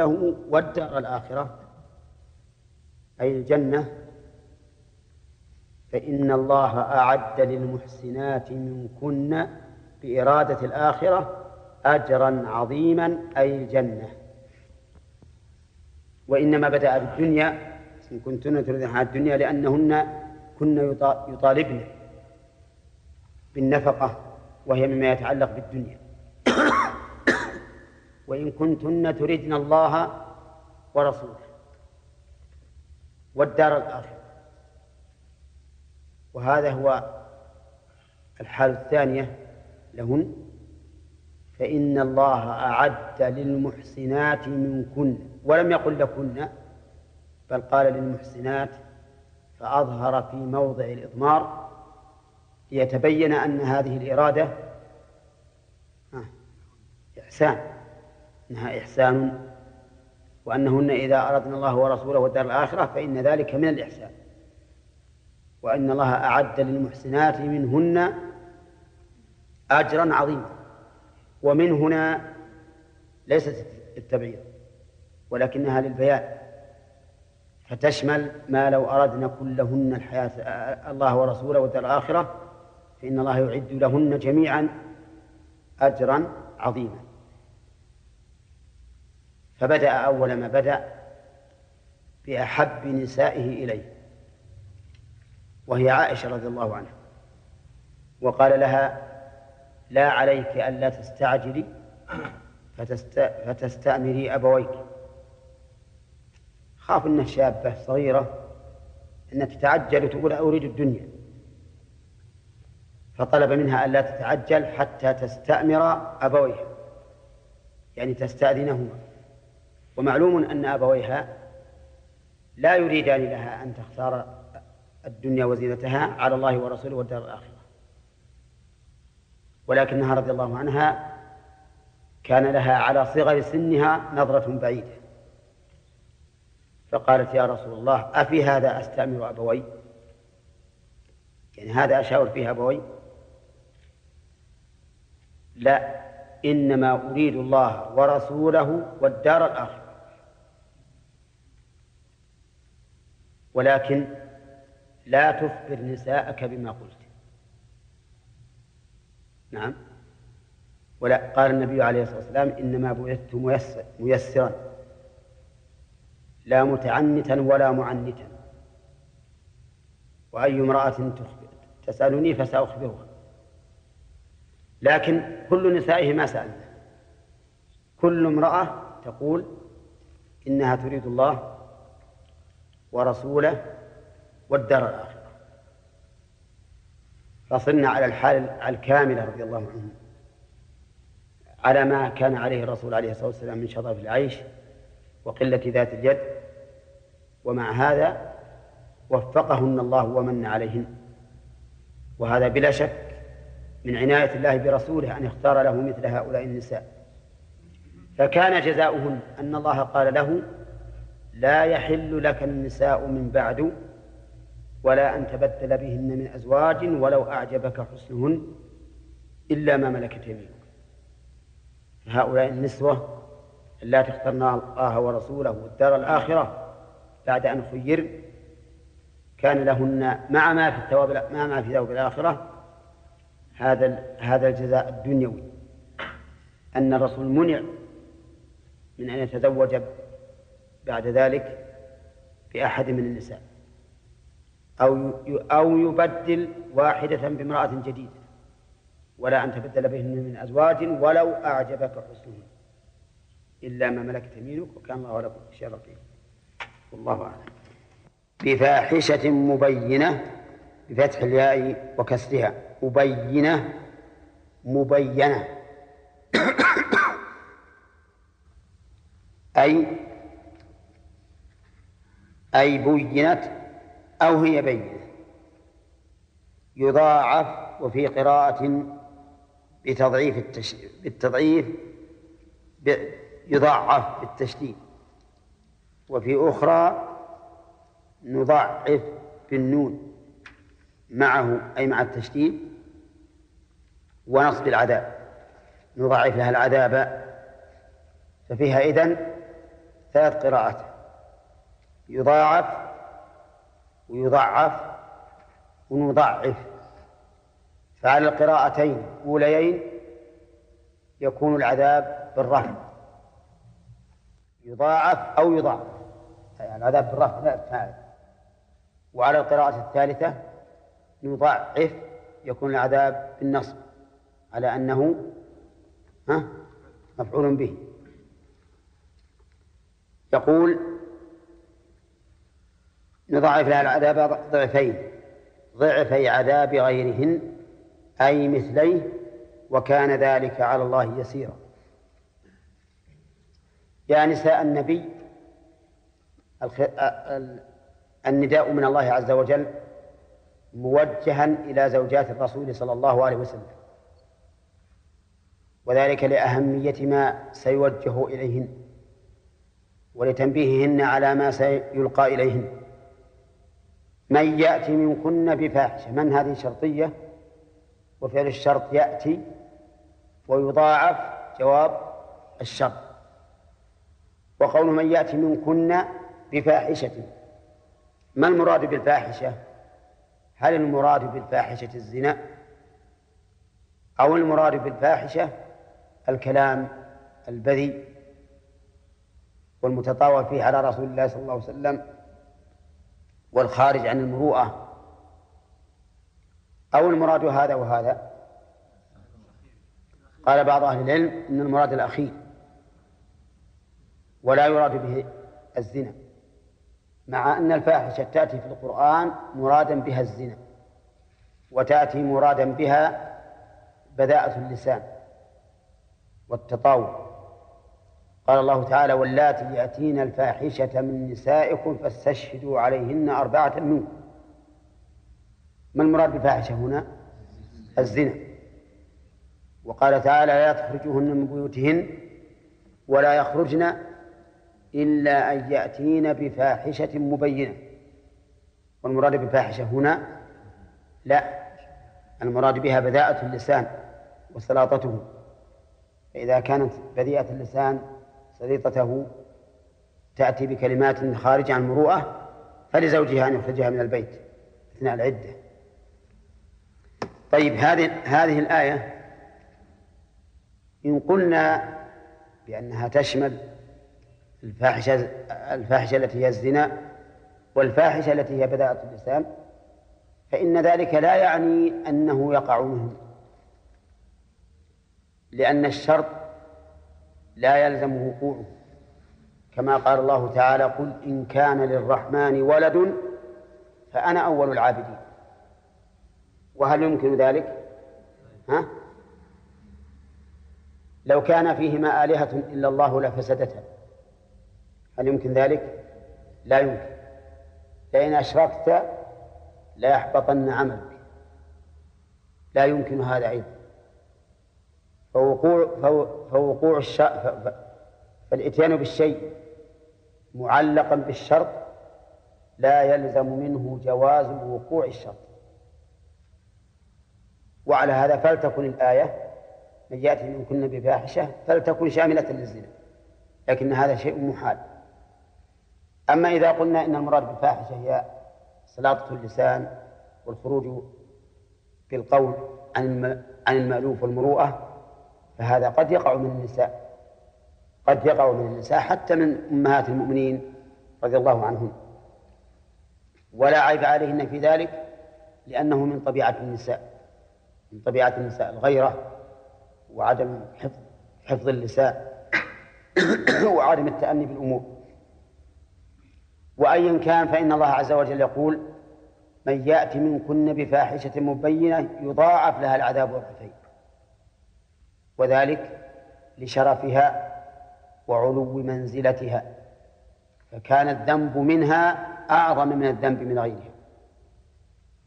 له والدار الآخرة أي الجنة. فإن الله أعد للمحسنات منكن بإرادة الآخرة أجرا عظيما أي الجنة. وإنما بدأ بالدنيا إن كنتن تريدن الحياة الدنيا لأنهن كن يطالبن بالنفقة وهي مما يتعلق بالدنيا. وإن كنتن تردن الله ورسوله والدار الآخرة. وهذا هو الحال الثانية لهن. فإن الله أعد للمحسنات منكن. ولم يقل لكن بل قال للمحسنات فأظهر في موضع الإضمار ليتبين أن هذه الإرادة إحسان. أنها إحسان وأنهن إذا أردنا الله ورسوله والدار الآخرة فإن ذلك من الإحسان. وأن الله أعد للمحسنات منهن أجرا عظيما. ومن هنا ليست التبعيض ولكنها للبيان. فتشمل ما لو أردنا كلهن الحياة الله ورسوله والدار الآخرة فإن الله يعد لهن جميعا أجرا عظيما. فبدأ أول ما بدأ بأحب نسائه إليه وهي عائشة رضي الله عنها وقال لها لا عليك ألا تستعجلي فتست... فتستأمري أبويك. خاف أنها شابة صغيرة أن تتعجل وتقول أريد الدنيا. فطلب منها ألا تتعجل حتى تستأمر أبويها يعني تستأذنهما. ومعلوم أن أبويها لا يريدان لها أن تختار الدنيا وزينتها على الله ورسوله والدار الآخرة. ولكنها رضي الله عنها كان لها على صغر سنها نظرة بعيدة. فقالت يا رسول الله أفي هذا أستأمر أبوي؟ يعني هذا أشاور فيه أبوي؟ لا إنما أريد الله ورسوله والدار الآخرة. ولكن لا تخبر نساءك بما قلت. نعم. ولا قال النبي عليه الصلاة والسلام إنما بعثت ميسر ميسرا. لا متعنتا ولا معنتا. وأي امرأة تخبر تسألني فسأخبرها. لكن كل نسائه ما سألنا. كل امرأة تقول إنها تريد الله ورسوله والدار الآخرة فصرنا على الحال الكاملة رضي الله عنه على ما كان عليه الرسول عليه الصلاة والسلام من شظف العيش وقلة ذات اليد ومع هذا وفقهن الله ومن عليهن. وهذا بلا شك من عناية الله برسوله أن يختار له مثل هؤلاء النساء. فكان جزاؤهن أن الله قال له لا يحل لك النساء من بعد ولا أن تبدل بهن من أزواج ولو أعجبك حسنهن إلا ما ملكت يمينك. هؤلاء النسوة اللاتي اخترنا الله ورسوله والدار الآخرة بعد أن خير. كان لهن مع ما في الثواب مع ما في ثواب الآخرة هذا هذا الجزاء الدنيوي. أن الرسول منع من أن يتزوج بعد ذلك بأحد من النساء. أو أو يبدل واحدة بامرأة جديدة ولا أن تبدل بهن من أزواج ولو أعجبك حسنهن. إلا ما ملكت يمينك وكان الله كل شيء رقيب والله أعلم. بفاحشة مبينة بفتح الياء وكسرها. مبينة مبينة. أي أي بينت أو هي بينة. يضاعف وفي قراءة بتضعيف التش... بالتضعيف ب... يضاعف بالتشديد. وفي أخرى نضعف بالنون معه أي مع التشديد ونصب العذاب نضاعف لها العذاب. ففيها إذن ثلاث قراءات. يضاعف ويضعف ونضعف فعلى القراءتين الأوليين يكون العذاب بالرفع يضاعف أو يضاعف. يعني العذاب بالرفع فاعل وعلى القراءة الثالثة يضعف يكون العذاب بالنصب. على أنه ها؟ مفعول به. يقول نضاعف لها العذاب ضعفين ضعفي عذاب غيرهن أي مثليه وكان ذلك على الله يسيرا. يا نساء النبي النداء من الله عز وجل موجها إلى زوجات الرسول صلى الله عليه وسلم. وذلك لأهمية ما سيوجه إليهن ولتنبيههن على ما سيلقى إليهن. من يأتي منكن بفاحشة من هذه شرطية؟ وفعل الشرط يأتي ويضاعف جواب الشرط. وقول من يأتي منكن بفاحشة ما المراد بالفاحشة؟ هل المراد بالفاحشة الزنا؟ أو المراد بالفاحشة الكلام البذيء والمتطاول فيه على رسول الله صلى الله عليه وسلم؟ والخارج عن المروءة. أو المراد هذا وهذا؟ قال بعض أهل العلم أن المراد الأخير. ولا يراد به الزنا. مع أن الفاحشة تأتي في القرآن مرادا بها الزنا. وتأتي مرادا بها بذاءة اللسان والتطاول قال الله تعالى واللاتي يأتين الفاحشة من نسائكم فاستشهدوا عليهن أربعة منكم. ما المراد بالفاحشة هنا؟ الزنا. وقال تعالى لا تخرجوهن من بيوتهن ولا يخرجن إلا أن يأتين بفاحشة مبينة. والمراد بالفاحشة هنا؟ لا. المراد بها بذاءة اللسان وسلاطته. فإذا كانت بذيئة اللسان سليطته تأتي بكلمات خارجة عن المروءة فلزوجها أن يخرجها من البيت أثناء العدة. طيب هذه هذه الآية إن قلنا بأنها تشمل الفاحشة الفاحشة التي هي الزنا والفاحشة التي هي بذاءة اللسان فإن ذلك لا يعني أنه يقع منهم لأن الشرط لا يلزم وقوعه كما قال الله تعالى قل إن كان للرحمن ولد فأنا أول العابدين وهل يمكن ذلك؟ ها؟ لو كان فيهما آلهة إلا الله لفسدتا هل يمكن ذلك؟ لا يمكن لئن أشركت ليحبطن عملك لا يمكن هذا أيضا فوقوع فوقوع الشرط فالإتيان بالشيء معلقا بالشرط لا يلزم منه جواز وقوع الشرط. وعلى هذا فلتكن الآية من يأتي منكن بفاحشة فلتكن شاملة للزنا لكن هذا شيء محال. أما إذا قلنا إن المراد بالفاحشة هي سلاطة اللسان والخروج بالقول عن عن المألوف والمروءة فهذا قد يقع من النساء قد يقع من النساء حتى من أمهات المؤمنين رضي الله عنهن ولا عيب عليهن في ذلك لأنه من طبيعة النساء من طبيعة النساء الغيرة وعدم حفظ حفظ اللسان وعدم التأني بالأمور. وأيا كان فإن الله عز وجل يقول من يأتي منكن بفاحشة مبينة يضاعف لها العذاب ضعفين وذلك لشرفها وعلو منزلتها فكان الذنب منها أعظم من الذنب من غيرها.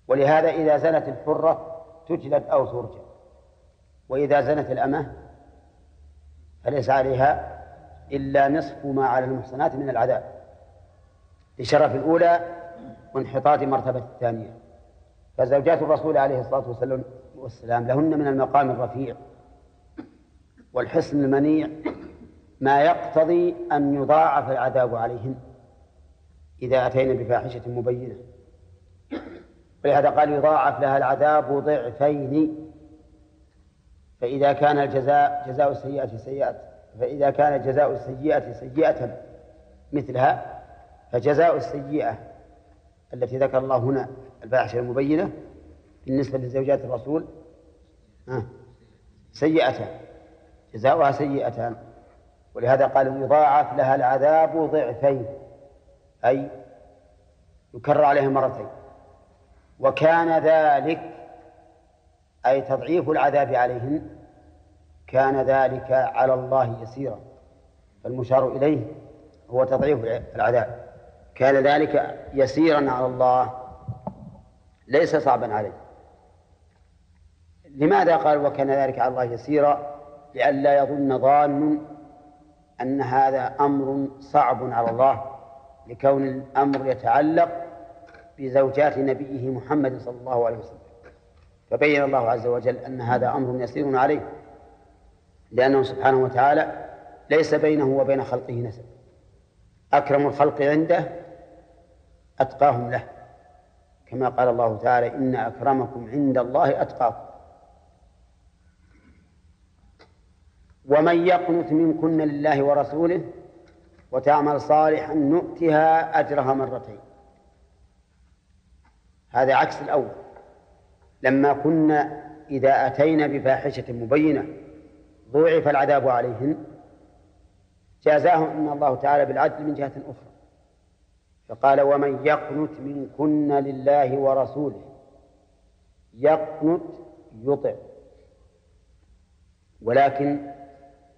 ولهذا إذا زنت الحرة تجلد أو ترجع وإذا زنت الأمة فليس عليها إلا نصف ما على المحصنات من العذاب. لشرف الأولى وانحطاط مرتبة الثانية. فزوجات الرسول عليه الصلاة والسلام لهن من المقام الرفيع. والحسن المنيع ما يقتضي أن يضاعف العذاب عليهن إذا أتينا بفاحشة مبينة. ولهذا قال يضاعف لها العذاب ضعفين. فإذا كان الجزاء جزاء السيئة سيئة. فإذا كان جزاء السيئة سيئة مثلها فجزاء السيئة التي ذكر الله هنا الفاحشة المبينة بالنسبة لزوجات الرسول سيئتان جزاؤها سيئتان ولهذا قال يضاعف لها العذاب ضعفين أي يكرر عليها مرتين. وكان ذلك أي تضعيف العذاب عليهن كان ذلك على الله يسيرا. فالمشار إليه هو تضعيف العذاب. كان ذلك يسيرا على الله ليس صعبا عليه. لماذا قال وكان ذلك على الله يسيرا؟ لئلا يظن ظان أن هذا أمر صعب على الله لكون الأمر يتعلق بزوجات نبيه محمد صلى الله عليه وسلم. فبين الله عز وجل أن هذا أمر يسير عليه لأنه سبحانه وتعالى ليس بينه وبين خلقه نسب. أكرم الخلق عنده أتقاهم له. كما قال الله تعالى إن أكرمكم عند الله أتقاكم. ومن يقنت منكن لله ورسوله وتعمل صالحا نؤتها أجرها مرتين. هذا عكس الأول. لما كنا إذا أتينا بفاحشة مبينة ضوعف العذاب عليهن جازاهم إن الله تعالى بالعدل من جهة أخرى. فقال ومن يقنت منكن لله ورسوله يقنت يطع. ولكن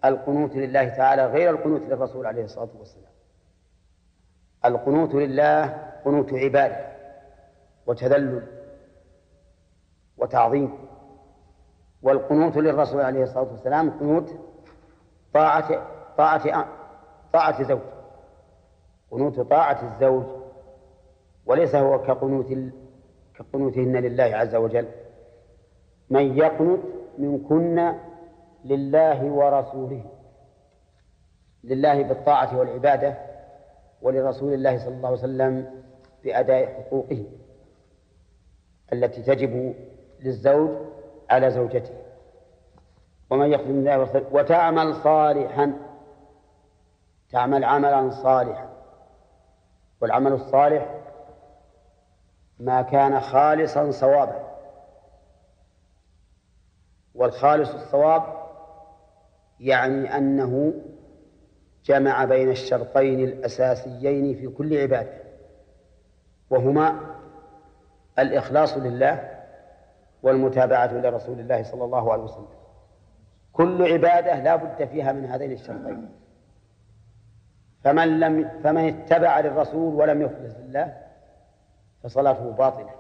القنوت لله تعالى غير القنوت للرسول عليه الصلاة والسلام. القنوت لله قنوت عباده وتذلل وتعظيم. والقنوت للرسول عليه الصلاة والسلام قنوت طاعة طاعة طاعة زوج قنوت طاعة الزوج وليس هو كقنوت كقنوتهن لله عز وجل. من يقنت منكن لله ورسوله. لله بالطاعة والعبادة ولرسول الله صلى الله عليه وسلم بأداء حقوقه التي تجب للزوج على زوجته. ومن يخدم الله وتعمل صالحا تعمل عملا صالحا. والعمل الصالح ما كان خالصا صوابا. والخالص الصواب يعني أنه جمع بين الشرطين الأساسيين في كل عبادة وهما الإخلاص لله والمتابعة لرسول الله صلى الله عليه وسلم. كل عبادة لا بد فيها من هذين الشرطين. فمن لم فمن اتبع للرسول ولم يخلص لله فصلاته باطلة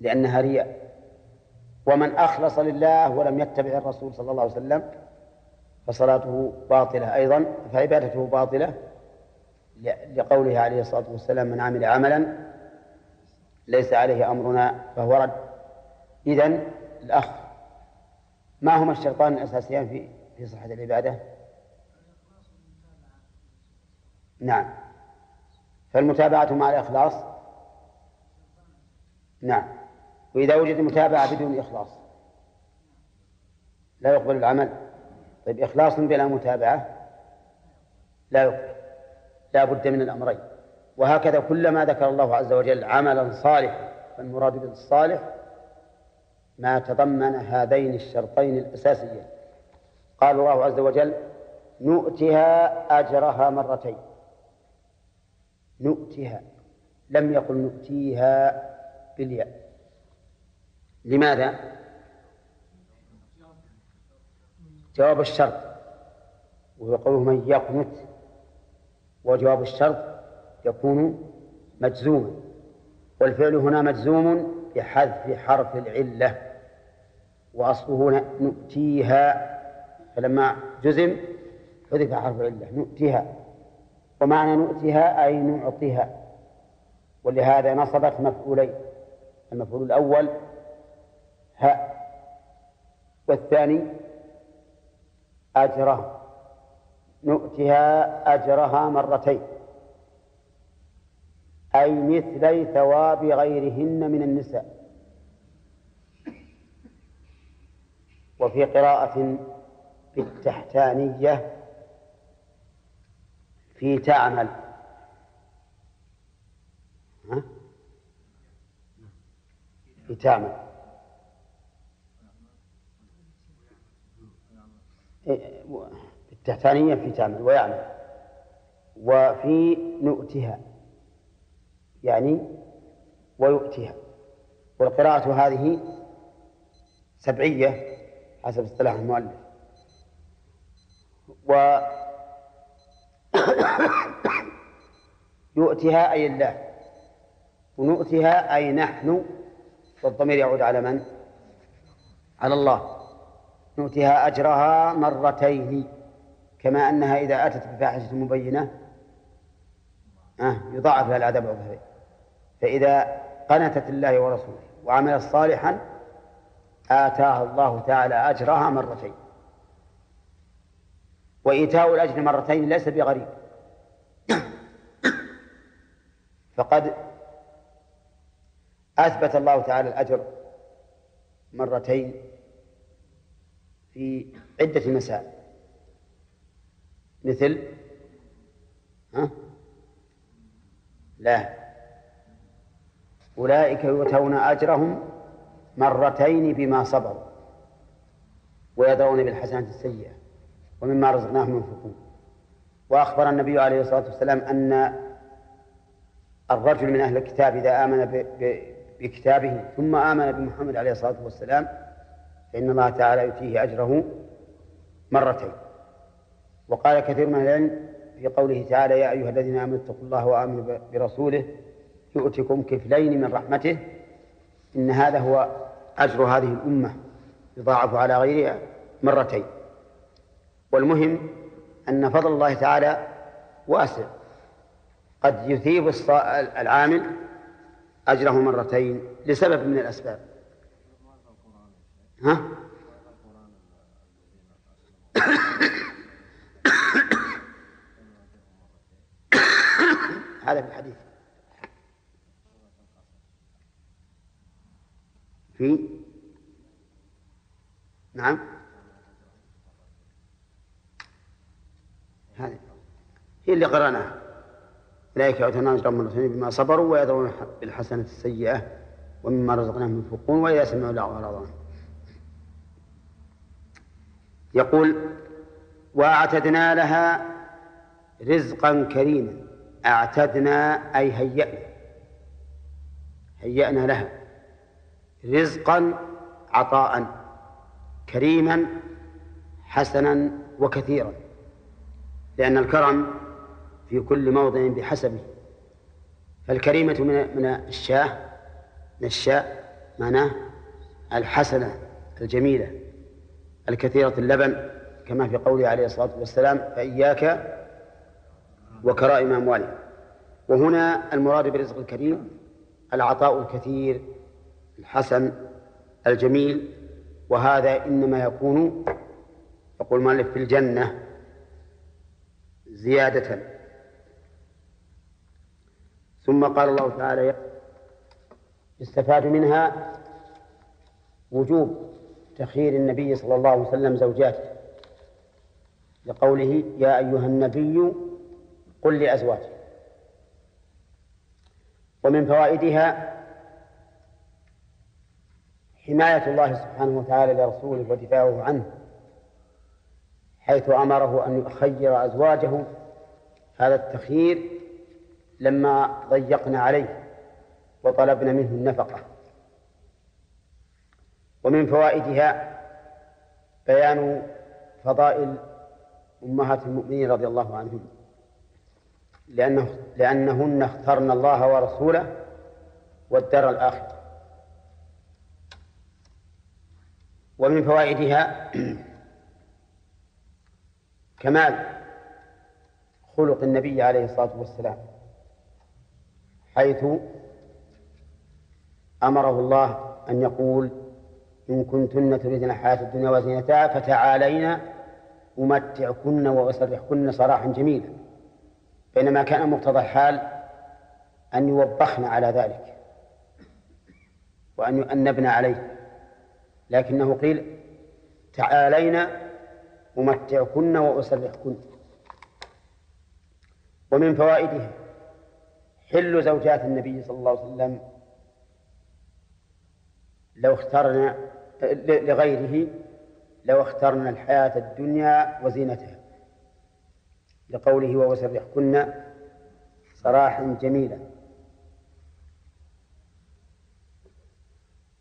لأنها رياء. ومن أخلص لله ولم يتبع الرسول صلى الله عليه وسلم فصلاته باطلة أيضا فعبادته باطلة لقوله عليه الصلاة والسلام من عمل عملا ليس عليه أمرنا فهو رد. إذن الأخ ما هما الشرطان الأساسيان في في صحة العبادة؟ نعم. فالمتابعة مع الإخلاص؟ نعم. وإذا وجد متابعة بدون إخلاص. لا يقبل العمل. طيب إخلاص بلا متابعة لا يقبل. لا بد من الأمرين. وهكذا كلما ذكر الله عز وجل عملا صالحا فالمراد بالصالح ما تضمن هذين الشرطين الأساسيين. قال الله عز وجل نؤتها أجرها مرتين. نؤتها. لم يقل نؤتيها بالياء. لماذا؟ جواب الشرط. وهو قوله من يقنت وجواب الشرط يكون مجزوما والفعل هنا مجزوم بحذف حرف العلة. وأصله نؤتيها فلما جزم حذف حرف العلة نؤتيها ومعنى نؤتيها أي نعطيها ولهذا نصبت مفعولين المفعول الأول هاء والثاني أجره. نؤتها أجرها مرتين. أي مثلي ثواب غيرهن من النساء. وفي قراءة بالتحتانية في تعمل؟ في تعمل. التحتانية في تعمل ويعمل. وفي نؤتها يعني ويؤتيها والقراءة هذه سبعية حسب اصطلاح المؤلف. و يؤتها أي الله. ونؤتها أي نحن والضمير يعود على من؟ على الله. نؤتها أجرها مرتين كما أنها إذا أتت بفاحشة مبينة آه يضاعف لها العذاب عضوين فإذا قنتت الله ورسوله وعملت صالحا آتاها الله تعالى أجرها مرتين. وإيتاء الأجر مرتين ليس بغريب. فقد أثبت الله تعالى الأجر مرتين في عدة مسائل مثل ها؟ لا. أولئك يؤتون أجرهم مرتين بما صبروا ويدرون بالحسنة السيئة ومما رزقناهم ينفقون. وأخبر النبي عليه الصلاة والسلام أن الرجل من أهل الكتاب إذا آمن بكتابه ثم آمن بمحمد عليه الصلاة والسلام فإن الله تعالى يؤتيه أجره مرتين. وقال كثير من العلم في قوله تعالى يا أيها الذين آمنوا اتقوا الله وآمنوا برسوله يؤتكم كفلين من رحمته إن هذا هو أجر هذه الأمة يضاعف على غيرها مرتين. والمهم أن فضل الله تعالى واسع. قد يثيب العامل أجره مرتين لسبب من الأسباب. ها؟ هذا في الحديث. في؟ نعم. هذه. هي اللي قرأناها. أولئك يؤتون أجرهم مرتين بما صبروا ويدرون بالحسنة السيئة ومما رزقناهم ينفقون وإذا سمعوا لغوا أعرضوا يقول وأعتدنا لها رزقا كريما. أعتدنا أي هيأنا هيأنا لها. رزقا عطاء. كريما حسنا وكثيرا. لأن الكرم في كل موضع بحسبه. فالكريمة من من الشاه من الشاء معناه الحسنة الجميلة. الكثيرة اللبن كما في قوله عليه الصلاة والسلام فإياك وكرائم أموالهم وهنا المراد بالرزق الكريم العطاء الكثير الحسن الجميل. وهذا إنما يكون يقول المؤلف في الجنة زيادة. ثم قال الله تعالى يستفاد منها وجوب. تخيير النبي صلى الله عليه وسلم زوجاته لقوله يا أيها النبي قل لأزواجك. ومن فوائدها حماية الله سبحانه وتعالى لرسوله ودفاعه عنه حيث أمره أن يخير أزواجه. هذا التخيير لما ضيقنا عليه وطلبنا منه النفقة. ومن فوائدها بيان فضائل أمهات المؤمنين رضي الله عنهم. لأنه لأنهن اخترن الله ورسوله والدار الآخرة. ومن فوائدها كمال خلق النبي عليه الصلاة والسلام حيث أمره الله أن يقول إن كنتن تريدن الحياة الدنيا وزينتها فتعالينا أمتعكن وأسرحكن سراحا جميلا. بينما كان مقتضى الحال أن يوبخن على ذلك وأن يؤنبن عليه. لكنه قيل تعالين أمتعكن وأسرحكن. ومن فوائدها حل زوجات النبي صلى الله عليه وسلم لو اخترنا لغيره لو اخترنا الحياة الدنيا وزينتها. لقوله وسرحكن سراحا جميلا.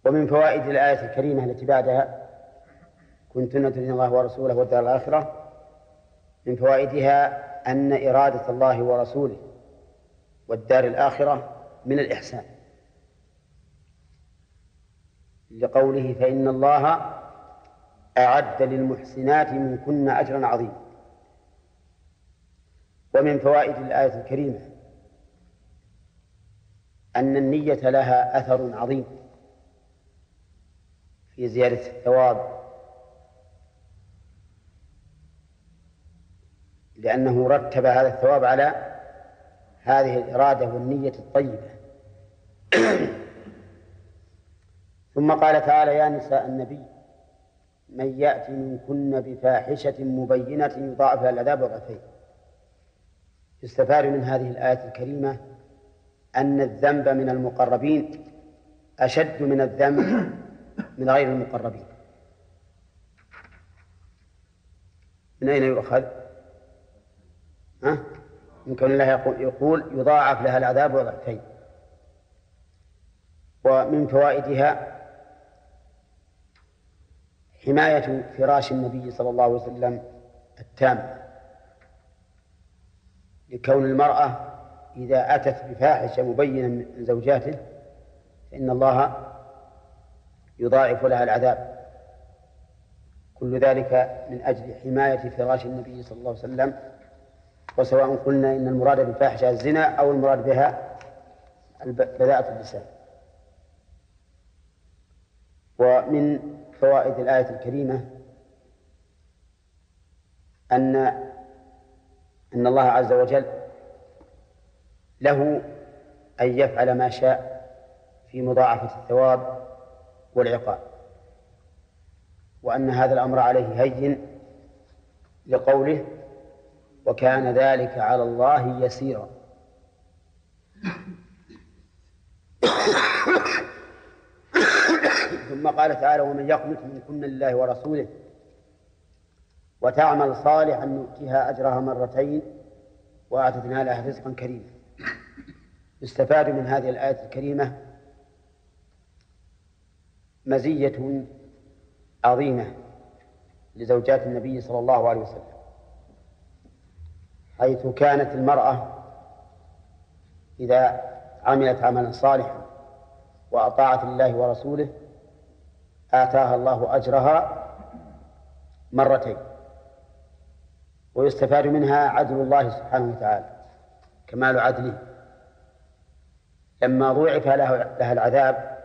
ومن فوائد الآية الكريمة التي بعدها كنتن تريدن الله ورسوله والدار الآخرة. من فوائدها أن إرادة الله ورسوله والدار الآخرة من الإحسان. لقوله فإن الله أعد للمحسنات منكن أجرا عظيما. ومن فوائد الآية الكريمة أن النية لها أثر عظيم في زيادة الثواب لأنه رتب هذا الثواب على هذه الإرادة والنية الطيبة. ثم قال تعالى يا نساء النبي من يأتي منكن بفاحشة مبينة يضاعف لها العذاب ضعفين يستفاد من هذه الآية الكريمة أن الذنب من المقربين أشد من الذنب من غير المقربين من أين يؤخذ؟ ها؟ من كون الله يقول, يقول يضاعف لها العذاب ضعفين ومن فوائدها حماية فراش النبي صلى الله عليه وسلم التام لكون المرأة إذا أتت بفاحشة مبينة من زوجاته فإن الله يضاعف لها العذاب. كل ذلك من أجل حماية فراش النبي صلى الله عليه وسلم. وسواء قلنا إن المراد بالفاحشة الزنا أو المراد بها بذاءة اللسان. ومن فوائد الآية الكريمة أن أن الله عز وجل له أن يفعل ما شاء في مضاعفة الثواب والعقاب وأن هذا الأمر عليه هين لقوله وكان ذلك على الله يسيرا. ثم قال تعالى ومن يقنت منكن لله ورسوله وتعمل صالحا نؤتيها أجرها مرتين وأعتدنا لها رزقا كريما. يستفاد من هذه الآية الكريمة مزية عظيمة لزوجات النبي صلى الله عليه وسلم حيث كانت المرأة إذا عملت عملا صالحا وأطاعت الله ورسوله آتاها الله أجرها مرتين ويستفاد منها عدل الله سبحانه وتعالى كمال عدله. لما ضوعف لها العذاب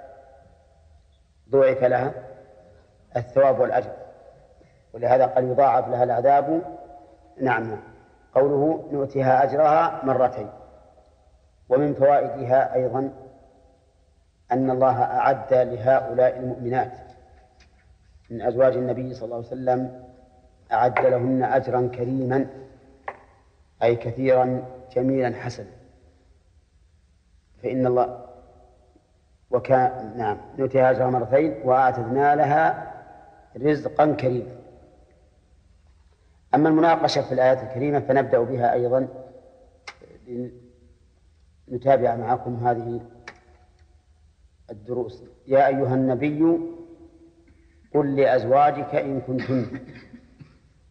ضوعف لها الثواب والأجر. ولهذا قال يضاعف لها العذاب. نعم قوله نؤتيها أجرها مرتين. ومن فوائدها أيضا أن الله أعد لهؤلاء المؤمنات من أزواج النبي صلى الله عليه وسلم أعد لهن أجرا كريما أي كثيرا جميلا حسنا. فإن الله وكان نعم نؤتيها أجرها مرتين وأعتدنا لها رزقا كريما. أما المناقشة في الآيات الكريمة فنبدأ بها أيضا. نتابع معكم هذه الدروس. يا أيها النبي قل لأزواجك إن كنتن.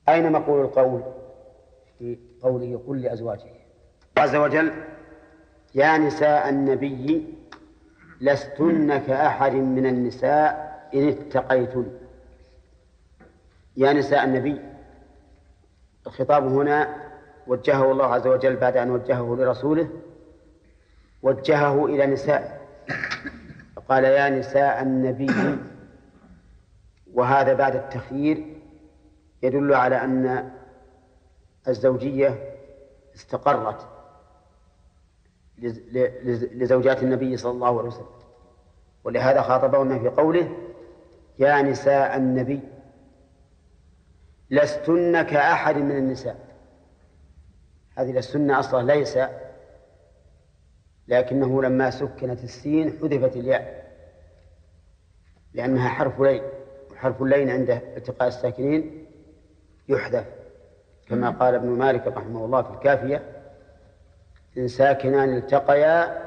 أين مقول القول؟ في قوله قل لأزواجك. عز وجل يا نساء النبي لستن كأحد من النساء إن اتقيتن. يا نساء النبي الخطاب هنا وجهه الله عز وجل بعد أن وجهه لرسوله وجهه إلى نساء. قال يا نساء النبي وهذا بعد التخيير يدل على أن الزوجية استقرت لزوجات النبي صلى الله عليه وسلم. ولهذا خاطبهن في قوله يا نساء النبي لستن كأحد من النساء. هذه لستن أصلا ليس لكنه لما سكنت السين حذفت الياء لأنها حرف لين. وحرف اللين عند التقاء الساكنين يحذف كما قال ابن مالك رحمه الله في الكافية إن ساكنان التقيا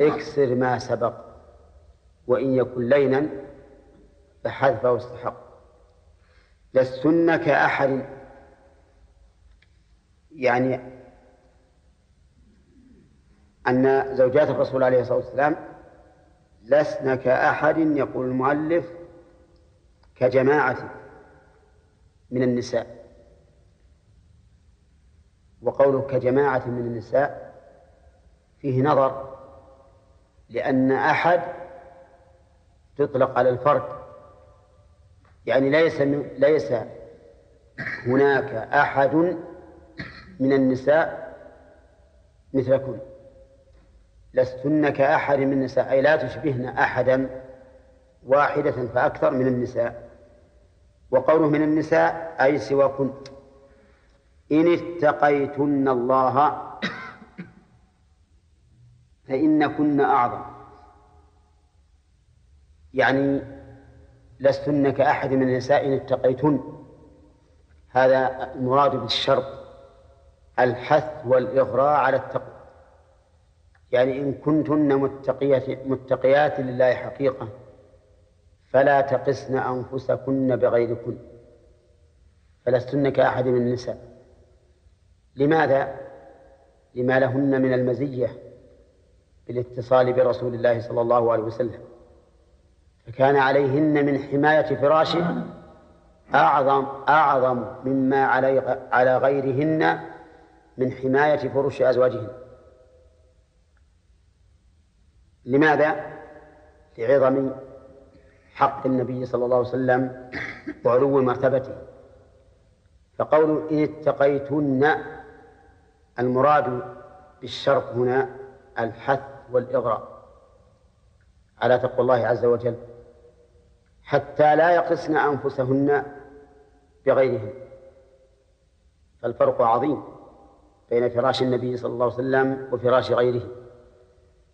اكسر ما سبق وإن يكن لينا فحذفه استحق لستن كأحد يعني أن زوجات الرسول عليه الصلاة والسلام لسن كأحد يقول المؤلف كجماعة من النساء. وقوله كجماعة من النساء فيه نظر لأن أحد تطلق على الفرد. يعني ليس ليس هناك أحد من النساء مثلكن. لستن كأحد من النساء أي لا تشبهن أحدا واحدة فأكثر من النساء. وقوله من النساء أي سواكن إن اتقيتن الله فإنكن أعظم. يعني لستن كأحد من النساء إن اتقيتن. هذا المراد بالشرط الحث والإغراء على التقوى. يعني إن كنتن متقيات, متقيات لله حقيقة. فلا تقسن أنفسكن بغيركن فلستن كأحد من النساء لماذا؟ لما لهن من المزية بالاتصال برسول الله صلى الله عليه وسلم فكان عليهن من حماية فراشه أعظم أعظم مما علي على غيرهن من حماية فرش أزواجهن لماذا؟ لعظم حق النبي صلى الله عليه وسلم وعلو مرتبته. فقول إن اتقيتن المراد بالشرط هنا الحث والإغراء. على تقوى الله عز وجل حتى لا يقسن أنفسهن بغيرهن. فالفرق عظيم بين فراش النبي صلى الله عليه وسلم وفراش غيره.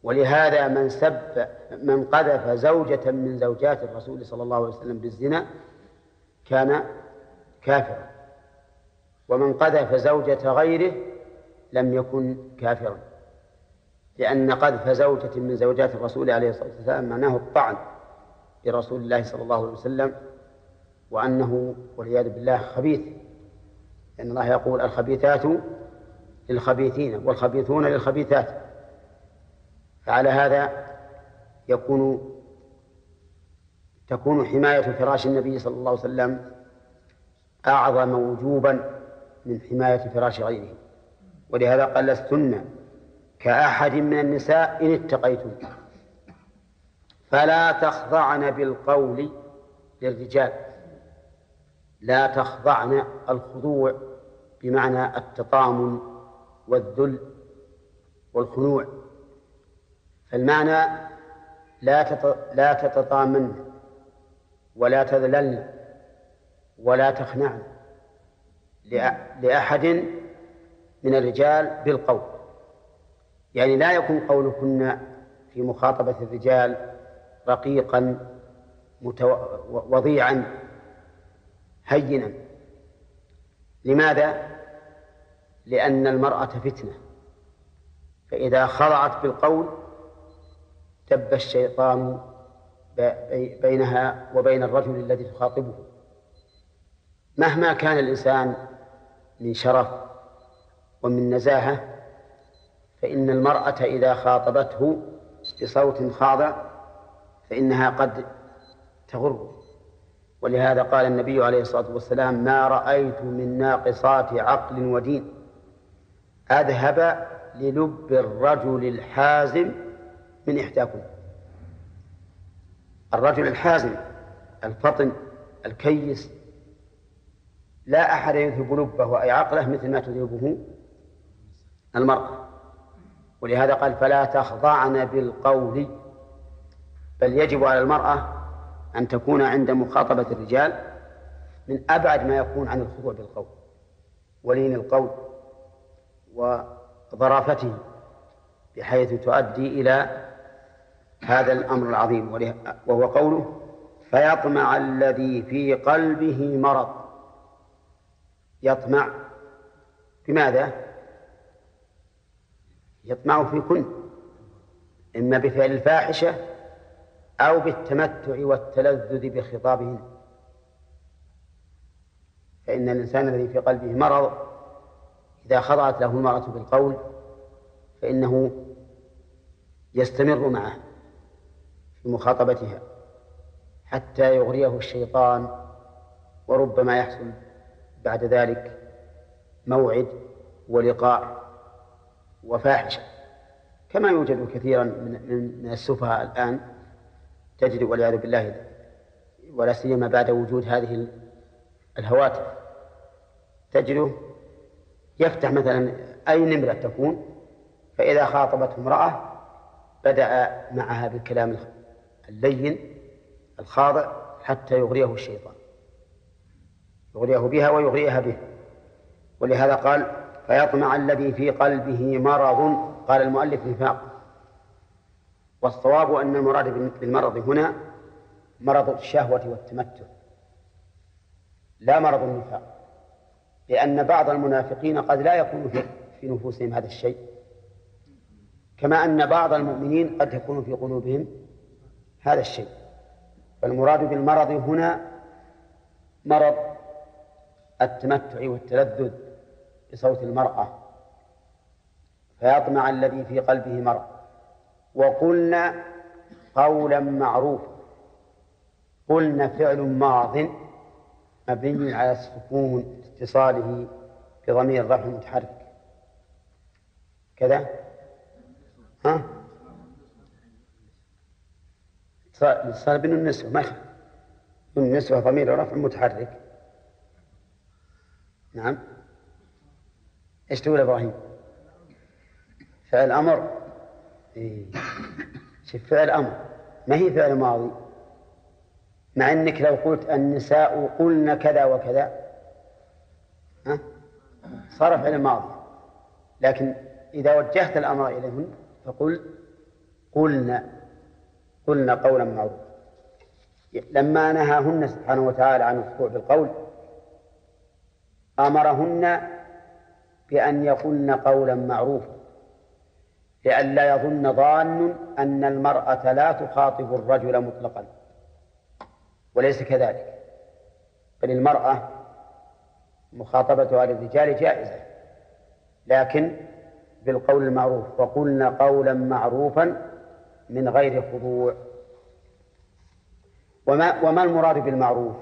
ولهذا من سب من قذف زوجة من زوجات الرسول صلى الله عليه وسلم بالزنا كان كافرا. ومن قذف زوجة غيره لم يكن كافرا. لأن قذف زوجة من زوجات الرسول عليه الصلاة والسلام معناه الطعن برسول الله صلى الله عليه وسلم وأنه والعياذ بالله خبيث. لأن الله يقول الخبيثات للخبيثين والخبيثون للخبيثات. فعلى هذا يكون تكون حماية فراش النبي صلى الله عليه وسلم أعظم وجوبا من حماية فراش غيره. ولهذا قال لستن كأحد من النساء إن اتقيتم فلا تخضعن بالقول للرجال. لا تخضعن الخضوع بمعنى التطامن والذل والخنوع. فالمعنى لا لا تتطامن ولا تذللن ولا تخنعن لأحد من الرجال بالقول. يعني لا يكون قولكن في مخاطبة الرجال رقيقا متو... وضيعا هينا. لماذا؟ لأن المرأة فتنة. فإذا خضعت بالقول دب الشيطان بينها وبين الرجل الذي تخاطبه. مهما كان الإنسان من شرف ومن نزاهة فإن المرأة إذا خاطبته بصوت خاضع فإنها قد تغر. ولهذا قال النبي عليه الصلاة والسلام ما رأيت من ناقصات عقل ودين. أذهب للب الرجل الحازم من إحداكم. الرجل الحازم الفطن الكيس لا أحد يذهب لبه أي عقله مثل ما تذهبه المرأة. ولهذا قال فلا تخضعن بالقول بل يجب على المرأة أن تكون عند مخاطبة الرجال من أبعد ما يكون عن الخضوع بالقول ولين القول وظرافته بحيث تؤدي إلى هذا الأمر العظيم وهو قوله فيطمع الذي في قلبه مرض. يطمع. بماذا؟ يطمع في كن إما بفعل الفاحشة أو بالتمتع والتلذذ بخطابهن. فإن الإنسان الذي في قلبه مرض إذا خضعت له المرأة بالقول فإنه يستمر معه. في مخاطبتها حتى يغريه الشيطان وربما يحصل بعد ذلك موعد ولقاء وفاحشة. كما يوجد كثيرا من من السفهاء الآن تجد والعياذ بالله ولا سيما بعد وجود هذه الهواتف تجده يفتح مثلا أي نمرة تكون فإذا خاطبته امرأة بدأ معها بالكلام اللين الخاضع حتى يغريه الشيطان. يغريه بها ويغريها به. ولهذا قال فيطمع الذي في قلبه مرض. قال المؤلف نفاق. والصواب أن المراد بالمرض هنا مرض الشهوة والتمتع. لا مرض النفاق. لأن بعض المنافقين قد لا يكون في نفوسهم هذا الشيء. كما أن بعض المؤمنين قد يكون في قلوبهم هذا الشيء. فالمراد بالمرض هنا مرض التمتع والتلذذ بصوت المرأة فيطمع الذي في قلبه مرض. وقلنا قولا معروفا قلنا فعل ماض مبني على السكون اتصاله بضمير الرفع المتحرك كذا؟ ها؟ اتصال بين النسوة ما يخالف النسوة ضمير رفع متحرك. نعم. إيش تقول إبراهيم؟ فعل أمر؟ إيه. شوف فعل أمر. ما هي فعل ماضي؟ مع إنك لو قلت النساء قلن كذا وكذا. ها؟ صار فعل ماضي. لكن إذا وجهت الأمر إليهن فقل قلنا قلنا قولا معروفا. لما نهاهن سبحانه وتعالى عن الخضوع بالقول أمرهن بأن يقولن قولا معروفا لئلا يظن ظان أن المرأة لا تخاطب الرجل مطلقا. وليس كذلك. بل المرأة مخاطبتها للرجال جائزة. لكن بالقول المعروف وقلنا قولا معروفا من غير خضوع. وما وما المراد بالمعروف؟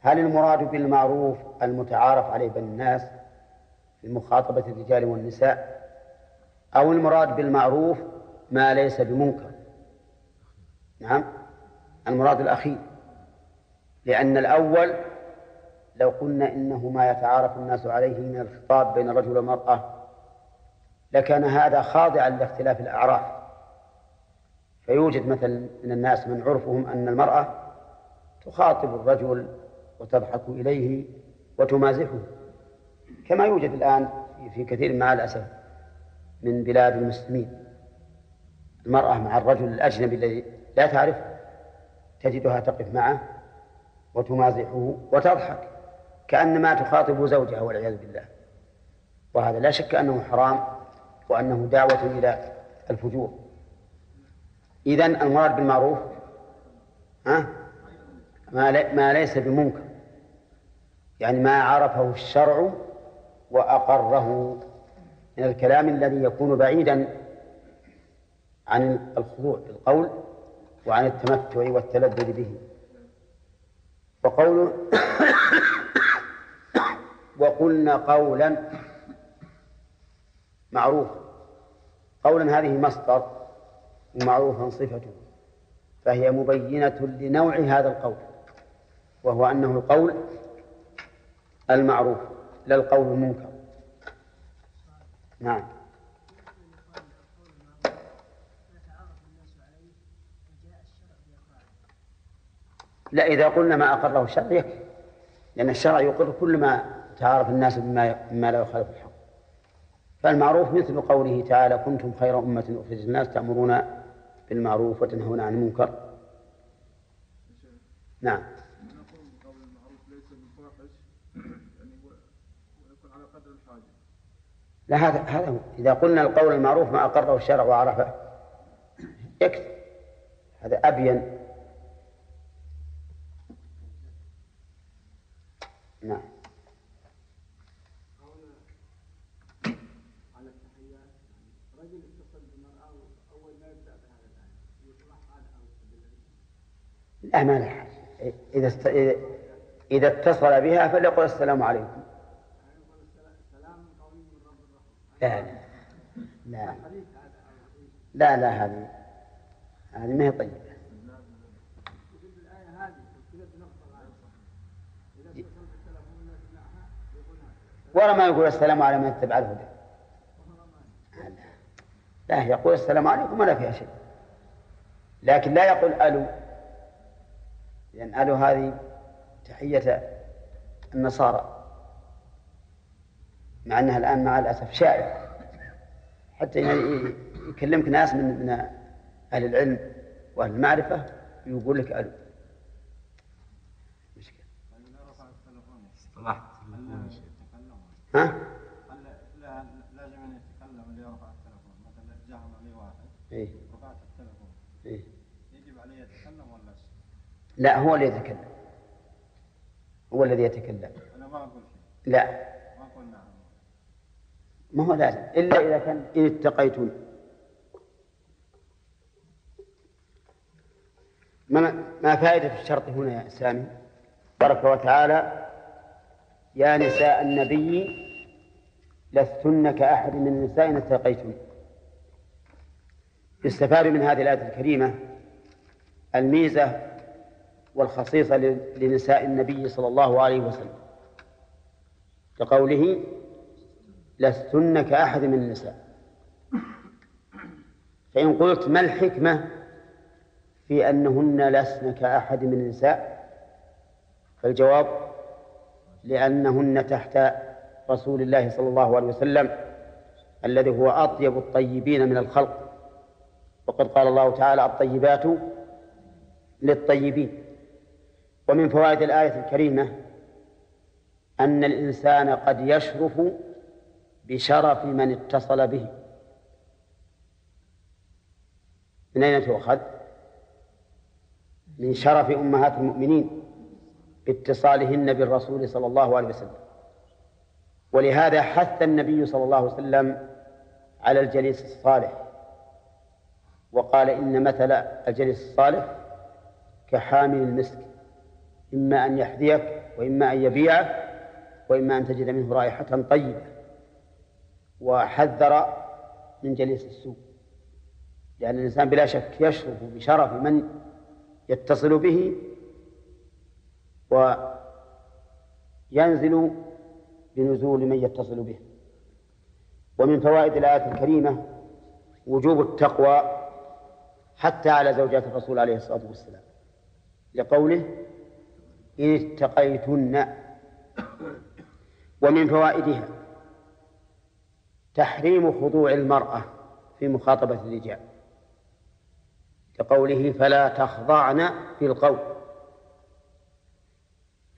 هل المراد بالمعروف المتعارف عليه بين الناس في مخاطبة الرجال والنساء؟ أو المراد بالمعروف ما ليس بمنكر؟ نعم. المراد الأخير لأن الأول لو قلنا إنه ما يتعارف الناس عليه من الخطاب بين الرجل والمرأة لكان هذا خاضعا لاختلاف الأعراف. فيوجد مثلا من الناس من عرفهم أن المرأة تخاطب الرجل وتضحك إليه وتمازحه كما يوجد الآن في كثير مع الأسف من بلاد المسلمين. المرأة مع الرجل الأجنبي الذي لا تعرف تجدها تقف معه وتمازحه وتضحك كأنما تخاطب زوجها والعياذ بالله. وهذا لا شك أنه حرام وأنه دعوة إلى الفجور. إذن المراد بالمعروف؟ ها؟ ما ليس بمنكر. يعني ما عرفه الشرع وأقره من الكلام الذي يكون بعيدا عن الخضوع بالقول وعن التمتع والتلذذ به. وقوله وقلنا قولا معروفا. قولا هذه مصدر ومعروفا صفته فهي مبينة لنوع هذا القول وهو أنه القول المعروف لا القول المنكر. نعم. لا إذا قلنا ما أقره الشرع يكفي لأن الشرع يقر كل ما تعارف الناس بما, بما لا يخالف الحق. فالمعروف مثل قوله تعالى كنتم خير أمة أخرج الناس تأمرون بالمعروف وتنهون عن المنكر. نعم. لا هذا هذا هو. إذا قلنا القول المعروف ما أقره الشرع وعرفه يكفي. هذا أبين. نعم. لا ما له إذا است... إذا اتصل بها فليقل السلام عليكم. لا لا لا لا هذه هذه ما هي طيبة. ولا ما يقول السلام على من اتبع الهدى. لا يقول السلام عليكم ولا فيها شيء. لكن لا يقول ألو. لأن ألو هذه تحية النصارى مع أنها الآن مع الأسف شائعة حتى يكلمك ناس من من أهل العلم وأهل المعرفة يقول لك ألو مشكلة ها؟ لازم أن يتكلم اللي يرفع التلفون مثلا جاء واحد إيه؟ رفعت التلفون إيه؟ يجب عليه يتكلم ولا لا هو اللي يتكلم. هو الذي يتكلم. أنا ما شيء. لا. ما أقول نعم. ما هو لازم. إلا إذا كان إن اتقيتم ما ما فائدة الشرط هنا يا سامي تبارك وتعالى يا نساء النبي لستن كأحد من النساء إن اتقيتن يستفاد من هذه الآية الكريمة الميزة والخصيصة لنساء النبي صلى الله عليه وسلم. كقوله لستن كأحد من النساء. فإن قلت ما الحكمة في أنهن لسن كأحد من النساء فالجواب لأنهن تحت رسول الله صلى الله عليه وسلم الذي هو أطيب الطيبين من الخلق. وقد قال الله تعالى الطيبات للطيبين. ومن فوائد الآية الكريمة أن الإنسان قد يشرف بشرف من اتصل به. من أين تؤخذ؟ من شرف أمهات المؤمنين باتصالهن بالرسول صلى الله عليه وسلم. ولهذا حث النبي صلى الله عليه وسلم على الجليس الصالح. وقال إن مثل الجليس الصالح كحامل المسك. إما أن يحذيك وإما أن يبيعك وإما أن تجد منه رائحة طيبة وحذر من جليس السوء. لأن الإنسان بلا شك يشرف بشرف من يتصل به وينزل بنزول من يتصل به. ومن فوائد الآية الكريمة وجوب التقوى حتى على زوجات الرسول عليه الصلاة والسلام. لقوله إن اتقيتن. ومن فوائدها تحريم خضوع المرأة في مخاطبة الرجال. كقوله فلا تخضعن في القول.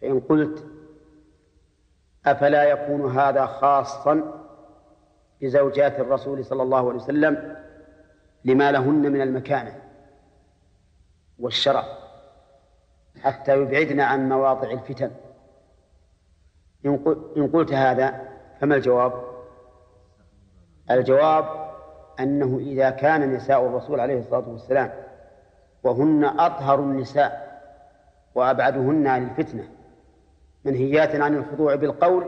فإن قلت أفلا يكون هذا خاصا بزوجات الرسول صلى الله عليه وسلم لما لهن من المكانة والشرف. حتى يبعدن عن مواضع الفتن إن قلت هذا فما الجواب؟ الجواب أنه إذا كان نساء الرسول عليه الصلاة والسلام وهن أطهر النساء وأبعدهن عن الفتنة منهيات عن الخضوع بالقول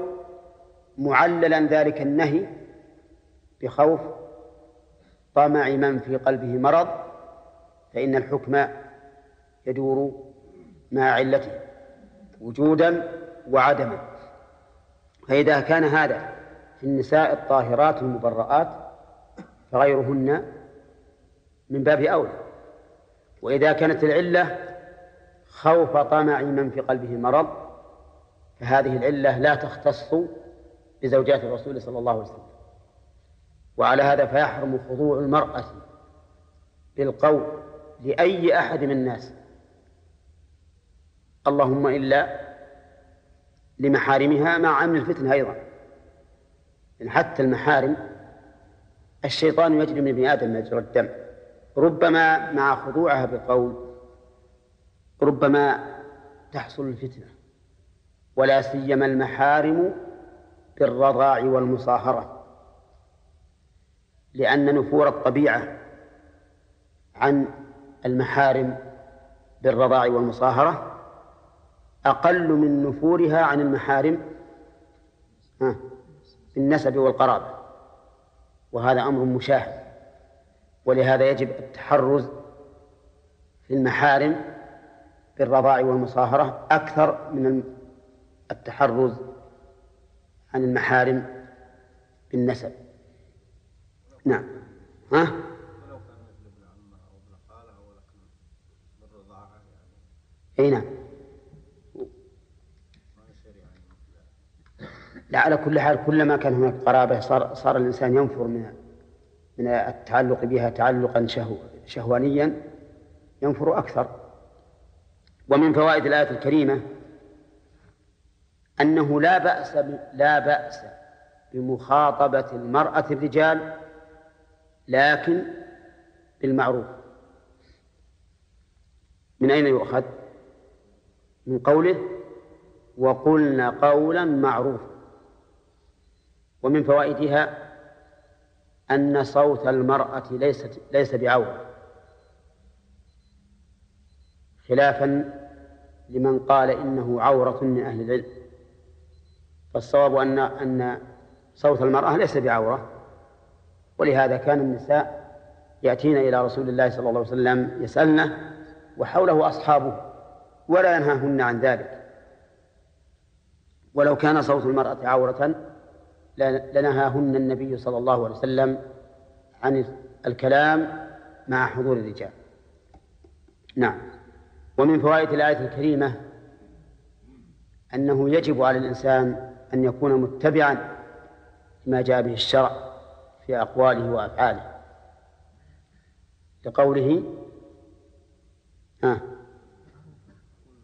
معللا ذلك النهي بخوف طمع من في قلبه مرض فإن الحكم يدور مع علته وجودا وعدما. فإذا كان هذا في النساء الطاهرات المبرآت فغيرهن من باب أولى. وإذا كانت العلة خوف طمع من في قلبه مرض فهذه العلة لا تختص بزوجات الرسول صلى الله عليه وسلم. وعلى هذا فيحرم خضوع المرأة بالقول لأي أحد من الناس اللهم إلا لمحارمها مع أمن الفتنة أيضا. إن حتى المحارم الشيطان يجري من ابن آدم مجرى الدم. ربما مع خضوعها بقول ربما تحصل الفتنة. ولا سيما المحارم بالرضاع والمصاهرة. لأن نفور الطبيعة عن المحارم بالرضاع والمصاهرة أقل من نفورها عن المحارم بالنسب والقرابة. وهذا أمر مشاهد. ولهذا يجب التحرز في المحارم بالرضاع والمصاهرة أكثر من التحرز عن المحارم بالنسب. نعم. ها؟ إي نعم. لا على كل حال كلما كان هناك قرابة صار صار الإنسان ينفر من من التعلق بها تعلقا شهو شهوانيا ينفر أكثر. ومن فوائد الآية الكريمة أنه لا بأس لا بأس بمخاطبة المرأة الرجال لكن بالمعروف. من أين يؤخذ؟ من قوله وقلنا قولا معروفا. ومن فوائدها أن صوت المرأة ليست ليس بعورة. خلافا لمن قال إنه عورة من أهل العلم. فالصواب أن أن صوت المرأة ليس بعورة. ولهذا كان النساء يأتين إلى رسول الله صلى الله عليه وسلم يسألنه وحوله أصحابه ولا ينهاهن عن ذلك. ولو كان صوت المرأة عورة لنهاهن النبي صلى الله عليه وسلم عن الكلام مع حضور الرجال. نعم. ومن فوائد الآية الكريمة أنه يجب على الإنسان أن يكون متبعا لما جاء به الشرع في أقواله وأفعاله. لقوله ها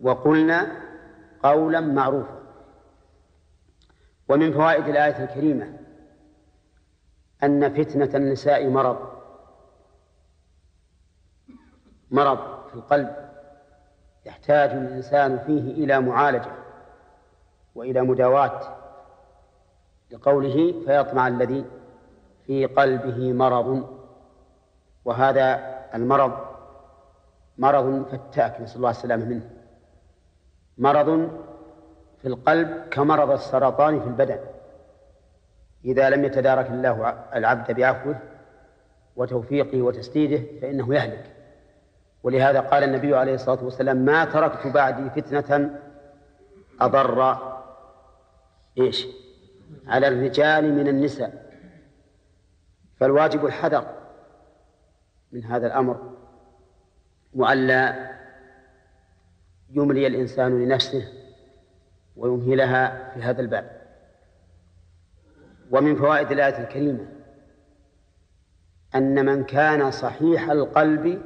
وقلنا قولا معروفا. ومن فوائد الآية الكريمة أن فتنة النساء مرض. مرض في القلب يحتاج الإنسان فيه إلى معالجة وإلى مداواة لقوله فيطمع الذي في قلبه مرض وهذا المرض مرض فتاك نسأل الله السلامة منه. مرض في القلب كمرض السرطان في البدن. إذا لم يتدارك الله العبد بعفوه وتوفيقه وتسديده فإنه يهلك. ولهذا قال النبي عليه الصلاة والسلام ما تركت بعدي فتنة أضر. إيش؟ على الرجال من النساء. فالواجب الحذر من هذا الأمر. وألا يملي الإنسان لنفسه ويمهلها في هذا الباب. ومن فوائد الآية الكريمة أن من كان صحيح القلب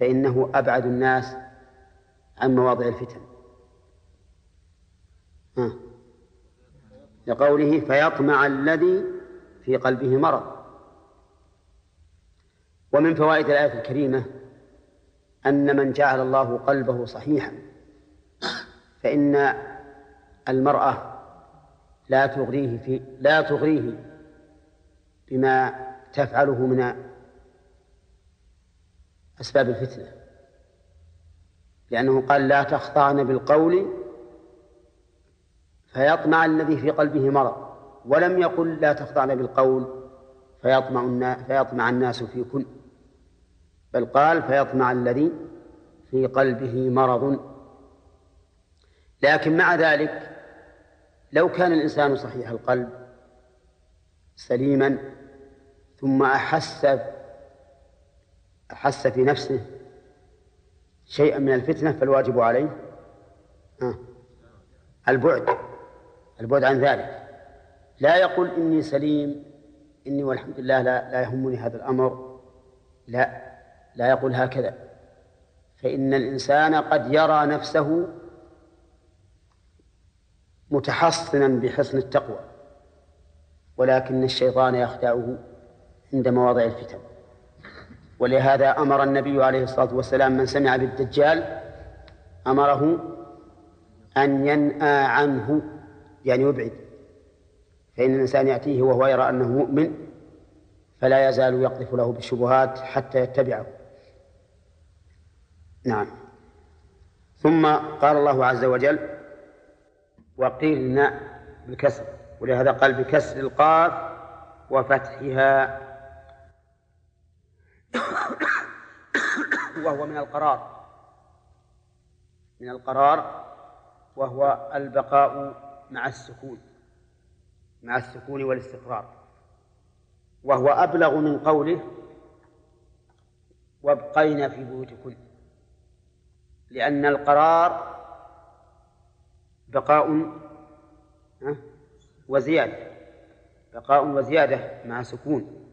فإنه أبعد الناس عن مواضع الفتن. ها. لقوله فيطمع الذي في قلبه مرض. ومن فوائد الآية الكريمة أن من جعل الله قلبه صحيحا فإن المرأة لا تغريه في لا تغريه بما تفعله من أسباب الفتنة. لأنه قال لا تخضعن بالقول فيطمع الذي في قلبه مرض ولم يقل لا تخضعن بالقول فيطمع فيطمع الناس فيكن بل قال فيطمع الذي في قلبه مرض. لكن مع ذلك لو كان الإنسان صحيح القلب سليما ثم أحس أحس في نفسه شيئا من الفتنة فالواجب عليه البعد البعد عن ذلك. لا يقول إني سليم إني والحمد لله لا, لا يهمني هذا الأمر لا لا يقول هكذا. فإن الإنسان قد يرى نفسه متحصنا بحسن التقوى ولكن الشيطان يخدعه عند مواضع الفتن. ولهذا أمر النبي عليه الصلاة والسلام من سمع بالدجال أمره أن ينأى عنه يعني يبعد. فإن الإنسان يأتيه وهو يرى أنه مؤمن فلا يزال يقذف له بالشبهات حتى يتبعه. نعم. ثم قال الله عز وجل وقيلنا بالكسر ولهذا قال بكسر القاف وفتحها. وهو من القرار من القرار وهو البقاء مع السكون مع السكون والاستقرار. وهو أبلغ من قوله وابقينا في بيوتكن لأن القرار بقاء وزيادة. بقاء وزيادة مع سكون.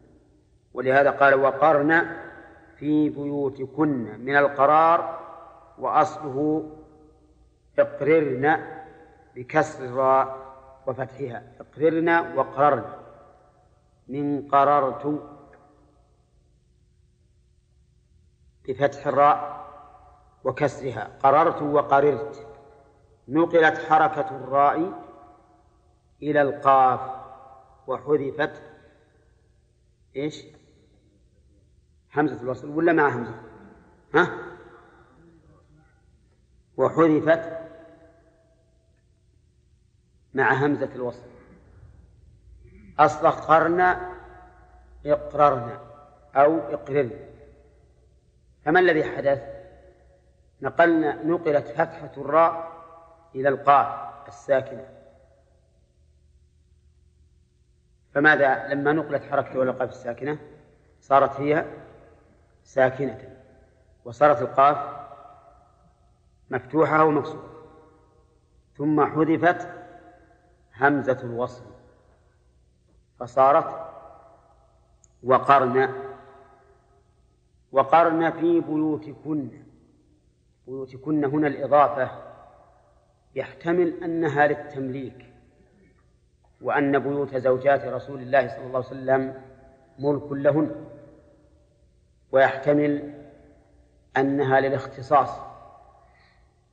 ولهذا قال وقرن في بيوتكن من القرار وأصله اقررن بكسر الراء وفتحها. اقررن وقررن. من قررت بفتح الراء وكسرها. قررت وقررت. نقلت حركة الراء إلى القاف وحذفت إيش؟ همزة الوصل ولا مع همزة ها؟ وحذفت مع همزة الوصل. أصل قرنا إقررنا أو إقررنا. فما الذي حدث؟ نقلنا نقلت فتحة الراء إلى القاف الساكنة. فماذا لما نقلت حركة إلى القاف الساكنة؟ صارت هي ساكنة وصارت القاف مفتوحة ومكسورة. ثم حذفت همزة الوصل فصارت وقرن وقرن في بيوتكن. بيوتكن هنا الإضافة. يحتمل أنها للتمليك وأن بيوت زوجات رسول الله صلى الله عليه وسلم ملك لهن ويحتمل أنها للاختصاص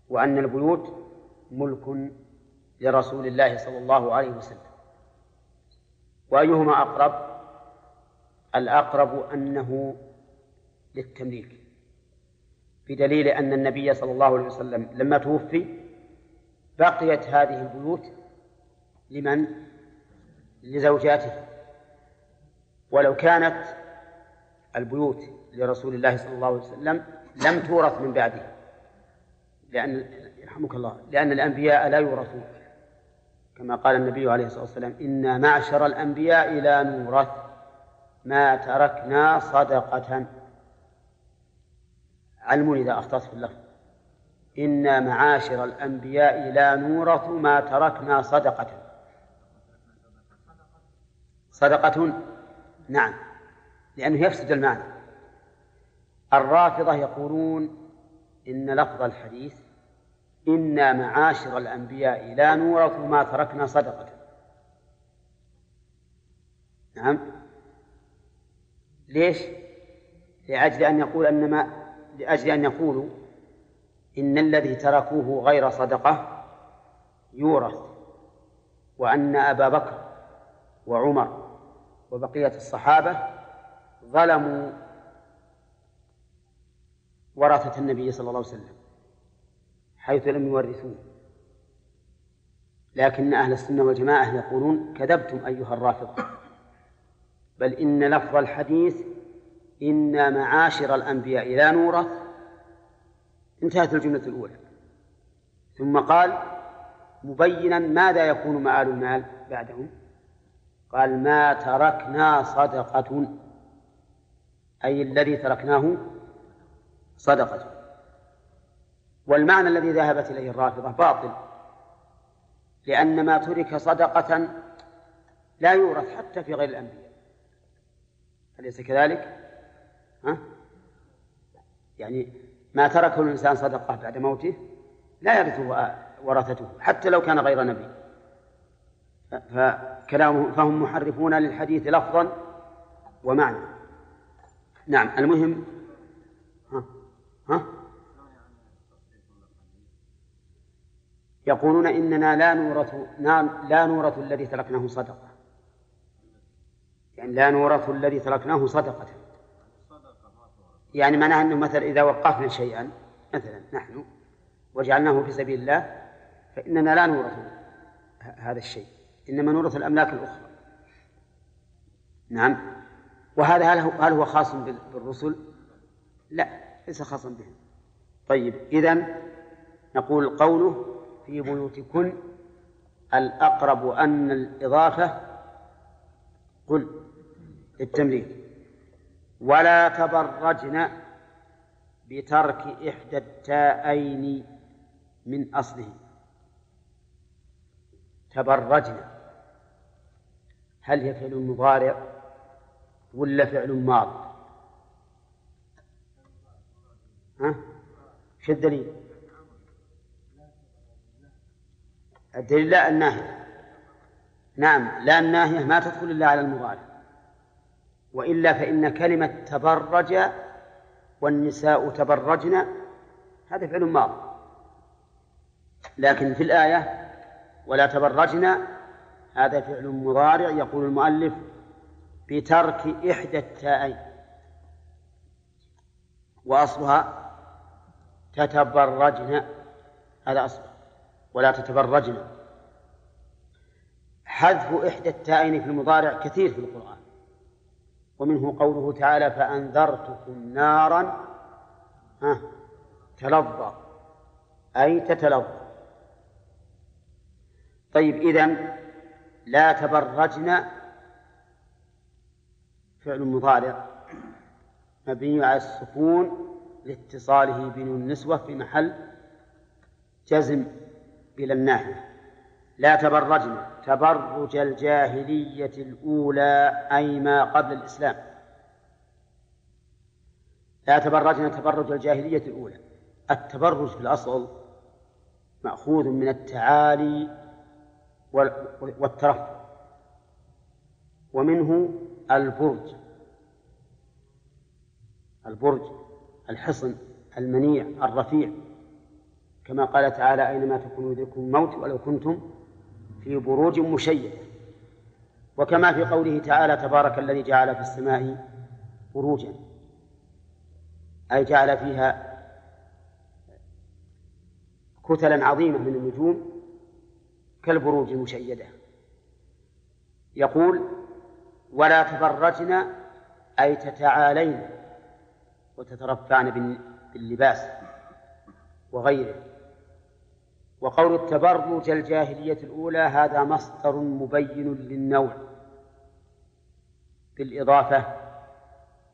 وأن البيوت ملك لرسول الله صلى الله عليه وسلم. وأيهما أقرب؟ الأقرب أنه للتمليك بدليل أن النبي صلى الله عليه وسلم لما توفي بقيت هذه البيوت لمن؟ لزوجاته. ولو كانت البيوت لرسول الله صلى الله عليه وسلم لم تورث من بعده. لأن يرحمك الله لأن الأنبياء لا يورثون. كما قال النبي عليه الصلاة والسلام إنا معشر الأنبياء لا نورث. ما تركنا صدقة. علموني إذا أخطأت في اللفظ. إنا معاشر الأنبياء لا نورث ما تركنا صدقة. صدقة؟ نعم. لأنه يفسد المعنى. الرافضة يقولون إن لفظ الحديث إنا معاشر الأنبياء لا نورث ما تركنا صدقة. نعم. ليش؟ لأجل أن يقول أن ما لأجل أن يقولوا إن الذي تركوه غير صدقة يورث وأن أبا بكر وعمر وبقية الصحابة ظلموا ورثة النبي صلى الله عليه وسلم حيث لم يورثوه. لكن أهل السنة والجماعة يقولون كذبتم أيها الرافضة بل إن لفظ الحديث إن معاشر الأنبياء لا نورث انتهت الجملة الأولى. ثم قال مبينا ماذا يكون مآل المال بعدهم؟ قال ما تركنا صدقة. أي الذي تركناه صدقة. والمعنى الذي ذهبت إليه الرافضة باطل. لأن ما ترك صدقة لا يورث حتى في غير الأنبياء. أليس كذلك؟ ها؟ يعني ما تركه الإنسان صدقة بعد موته لا يرثه ورثته حتى لو كان غير نبي. فكلامه فهم محرفون للحديث لفظا ومعنى. نعم المهم ها؟ ها؟ يقولون إننا لا نورث لا نورث الذي تركناه صدقة. يعني لا نورث الذي تركناه صدقة. يعني معناها أنه مثلا إذا وقفنا شيئا مثلا نحن وجعلناه في سبيل الله فإننا لا نورث هذا الشيء إنما نورث الأملاك الأخرى. نعم. وهذا هل هو, خاص بالرسل؟ لا ليس خاصا بهم. طيب إذا نقول قوله في بيوتكن الأقرب أن الإضافة قل التمرين ولا تبرجن بترك إحدى التاءين من أصله. تبرجن. هل هي فعل مضارع ولا فعل ماض؟ ها؟ شو الدليل؟ الدليل لا الناهية نعم لا الناهية ما تدخل إلا على المضارع. وإلا فإن كلمة تبرج والنساء تبرجن هذا فعل ماض. لكن في الآية ولا تبرجن هذا فعل مضارع يقول المؤلف بترك إحدى التائين وأصلها تتبرجن هذا أصلها ولا تتبرجن. حذف إحدى التائين في المضارع كثير في القرآن. ومنه قوله تعالى فأنذرتكم نارا ها تلظى أي تتلظى. طيب إذن لا تبرجن فعل مضارع مبني على السكون لاتصاله بنون النسوة في محل جزم إلى الناحية لا تبرجن. تبرج الجاهلية الأولى أي ما قبل الإسلام. لا تبرجن تبرج الجاهلية الأولى. التبرج في الأصل مأخوذ من التعالي والترفع ومنه البرج. البرج الحصن المنيع الرفيع. كما قال تعالى أينما تكونوا يدرككم الموت ولو كنتم في بروج مشيدة وكما في قوله تعالى تبارك الذي جعل في السماء بروجا. أي جعل فيها كتلا عظيمة من النجوم كالبروج المشيدة يقول ولا تبرجن أي تتعالين وتترفعن باللباس وغيره. وقول التبرج الجاهلية الأولى هذا مصدر مبين للنوع بالإضافة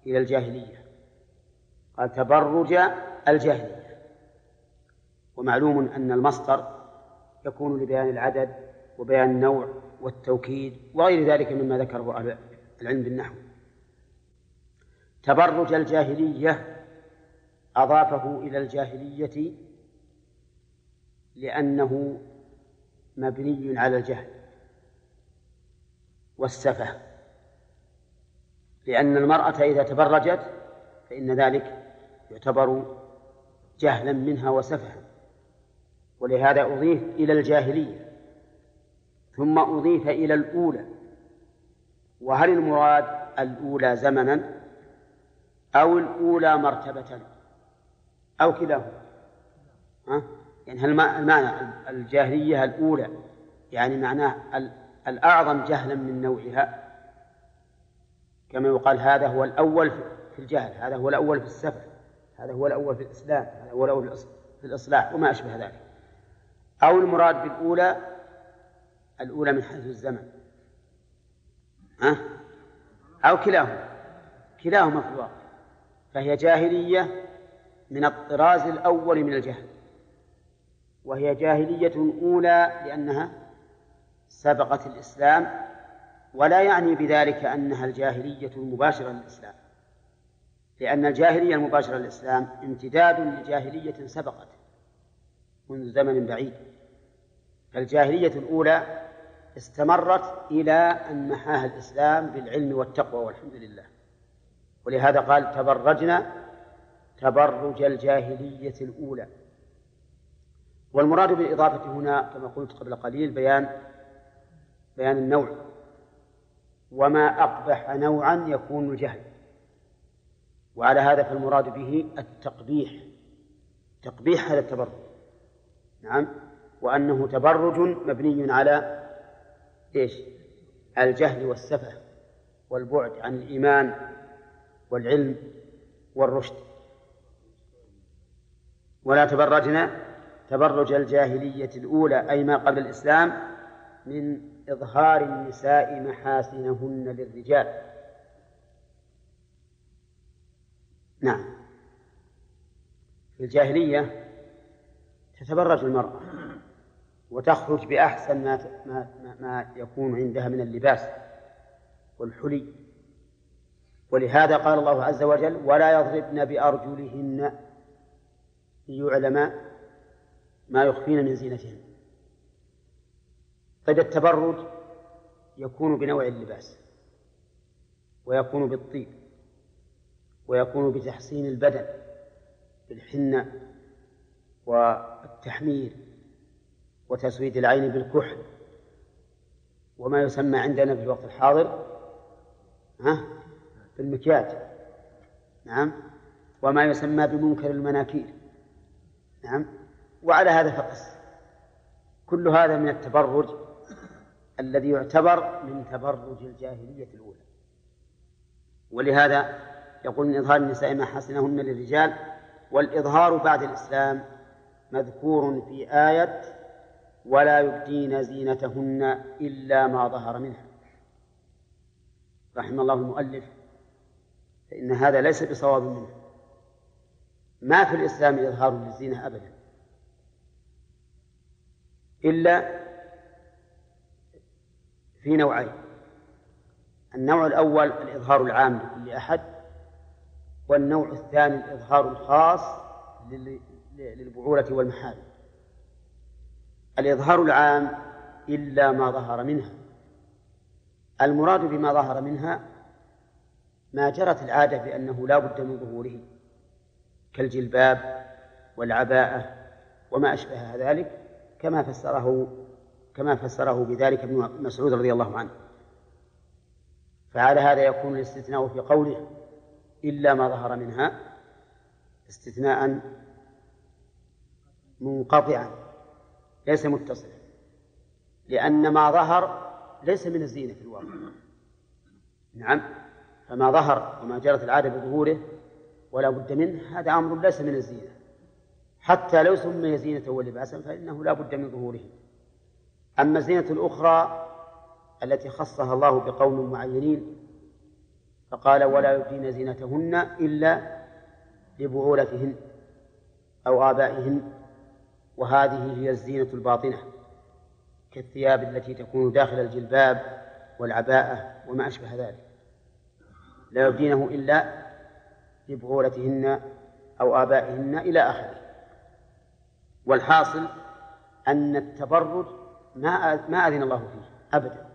إلى الجاهلية. قال تبرج الجاهلية. ومعلوم أن المصدر يكون لبيان العدد وبيان النوع والتوكيد وغير ذلك مما ذكره أهل العلم بالنحو. تبرج الجاهلية أضافه إلى الجاهلية لأنه مبني على الجهل والسفة لأن المرأة إذا تبرجت فإن ذلك يعتبر جهلا منها وسفها ولهذا أضيف إلى الجاهلية ثم أضيف إلى الأولى وهل المراد الأولى زمنا أو الأولى مرتبة أو كلاهما؟ يعني هل المعنى الجاهلية الأولى؟ يعني معناه الأعظم جهلا من نوعها. كما يقال هذا هو الأول في الجهل هذا هو الأول في السفر هذا هو الأول في الإسلام هذا هو الأول في الإصلاح وما أشبه ذلك. أو المراد بالأولى الأولى من حيث الزمن. ها؟ أو كلاهما. كلاهما في الواقع. فهي جاهلية من الطراز الأول من الجهل. وهي جاهلية أولى لأنها سبقت الإسلام ولا يعني بذلك أنها الجاهلية المباشرة للإسلام. لأن الجاهلية المباشرة للإسلام امتداد لجاهلية سبقت منذ زمن بعيد. فالجاهلية الأولى استمرت إلى أن محاها الإسلام بالعلم والتقوى والحمد لله. ولهذا قال تبرجنا تبرج الجاهلية الأولى. والمراد بالإضافة هنا كما قلت قبل قليل بيان بيان النوع. وما أقبح نوعا يكون الجهل. وعلى هذا فالمراد به التقبيح. تقبيح هذا التبرج. نعم. وأنه تبرج مبني على إيش؟ الجهل والسفه والبعد عن الإيمان والعلم والرشد. ولا تبرجنا تبرج الجاهلية الأولى أي ما قبل الإسلام من إظهار النساء محاسنهن للرجال. نعم. في الجاهلية تتبرج المرأة وتخرج بأحسن ما ما ما يكون عندها من اللباس والحلي. ولهذا قال الله عز وجل ولا يضربن بأرجلهن ليعلم ما يخفين من زينتهن. طيب التبرج يكون بنوع اللباس ويكون بالطيب ويكون بتحسين البدن بالحنة والتحمير وتسويد العين بالكحل. وما يسمى عندنا في الوقت الحاضر ها بالمكياج. نعم. وما يسمى بمنكر المناكير. نعم. وعلى هذا فقس. كل هذا من التبرج الذي يعتبر من تبرج الجاهلية الأولى. ولهذا يقول من إظهار النساء ما حسنهن للرجال والإظهار بعد الإسلام مذكور في آية ولا يبدين زينتهن إلا ما ظهر منها. رحم الله المؤلف فإن هذا ليس بصواب منه. ما في الإسلام إظهار للزينة أبدا. إلا في نوعين. النوع الأول الإظهار العام لكل أحد والنوع الثاني الإظهار الخاص للبعولة والمحارم. الإظهار العام إلا ما ظهر منها. المراد بما ظهر منها ما جرت العادة بأنه لا بد من ظهوره كالجلباب والعباءة وما أشبه ذلك. كما فسره كما فسره بذلك ابن مسعود رضي الله عنه. فعلى هذا يكون الاستثناء في قوله إلا ما ظهر منها استثناء منقطعا ليس متصلا لأن ما ظهر ليس من الزينة في الواقع. نعم فما ظهر وما جرت العادة بظهوره ولا بد منه هذا أمر ليس من الزينة. حتى لو سمي زينة ولباسا فإنه لا بد من ظهوره أما الزينة الأخرى التي خصها الله بقوم معينين فقال ولا يبدين زينتهن إلا لبعولتهن أو آبائهن وهذه هي الزينة الباطنة كالثياب التي تكون داخل الجلباب والعباءة وما أشبه ذلك. لا يبدينه إلا لبعولتهن أو آبائهن إلى آخره. والحاصل أن التبرج ما ما أذن الله فيه أبدا.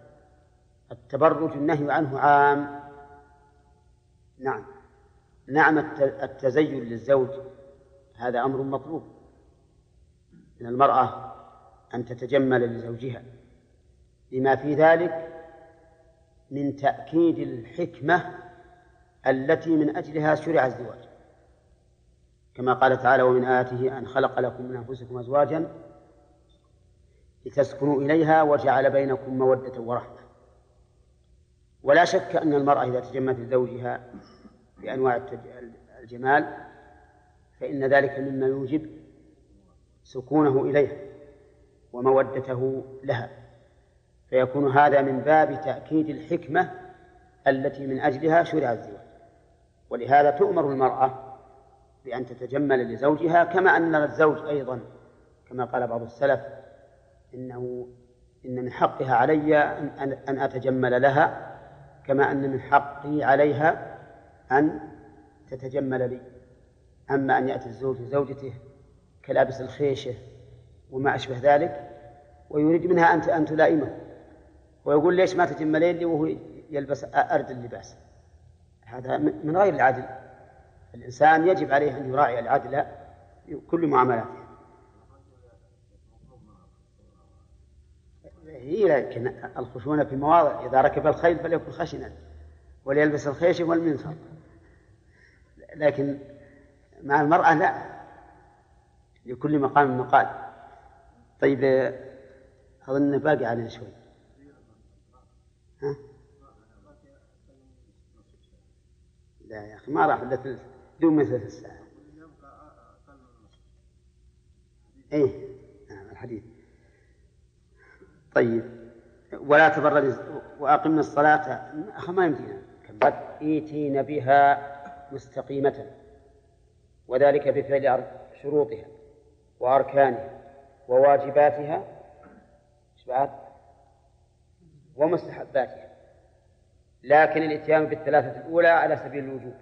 التبرج النهي عنه عام. نعم. نعم التزين للزوج هذا أمر مطلوب. من المرأة أن تتجمل لزوجها. لما في ذلك من تأكيد الحكمة التي من أجلها شرع الزواج. كما قال تعالى ومن آياته أن خلق لكم من أنفسكم أزواجا لتسكنوا إليها وجعل بينكم مودة ورحمة. ولا شك أن المرأة إذا تجملت لزوجها بأنواع الجمال فإن ذلك مما يوجب سكونه إليها ومودته لها. فيكون هذا من باب تأكيد الحكمة التي من أجلها شرع الزواج. ولهذا تؤمر المرأة بأن تتجمل لزوجها كما أن الزوج أيضا كما قال بعض السلف إنه إن من حقها علي أن أن أتجمل لها كما أن من حقي عليها أن تتجمل لي. أما أن يأتي الزوج لزوجته كلابس الخيشة وما أشبه ذلك ويريد منها أن أن تلائمه. ويقول ليش ما تجملين لي وهو يلبس أرد اللباس؟ هذا من غير العدل. الإنسان يجب عليه أن يراعي العدل في كل معاملاته. هي لكن الخشونة في مواضع إذا ركب الخيل فليكن خشنا وليلبس الخيش والمنصر لكن مع المرأة لا لكل مقام مقال. طيب أظن باقي علينا شوي. ها؟ لا يا أخي ما راح إلا دون مثل الساعة. إيه نعم الحديث. طيب ولا تبرج وأقمنا الصلاة. ما يمدينا. قد إيتين بها مستقيمة وذلك بفعل شروطها وأركانها وواجباتها. بعد؟ ومستحباتها. لكن الإتيان بالثلاثة الأولى على سبيل الوجوب.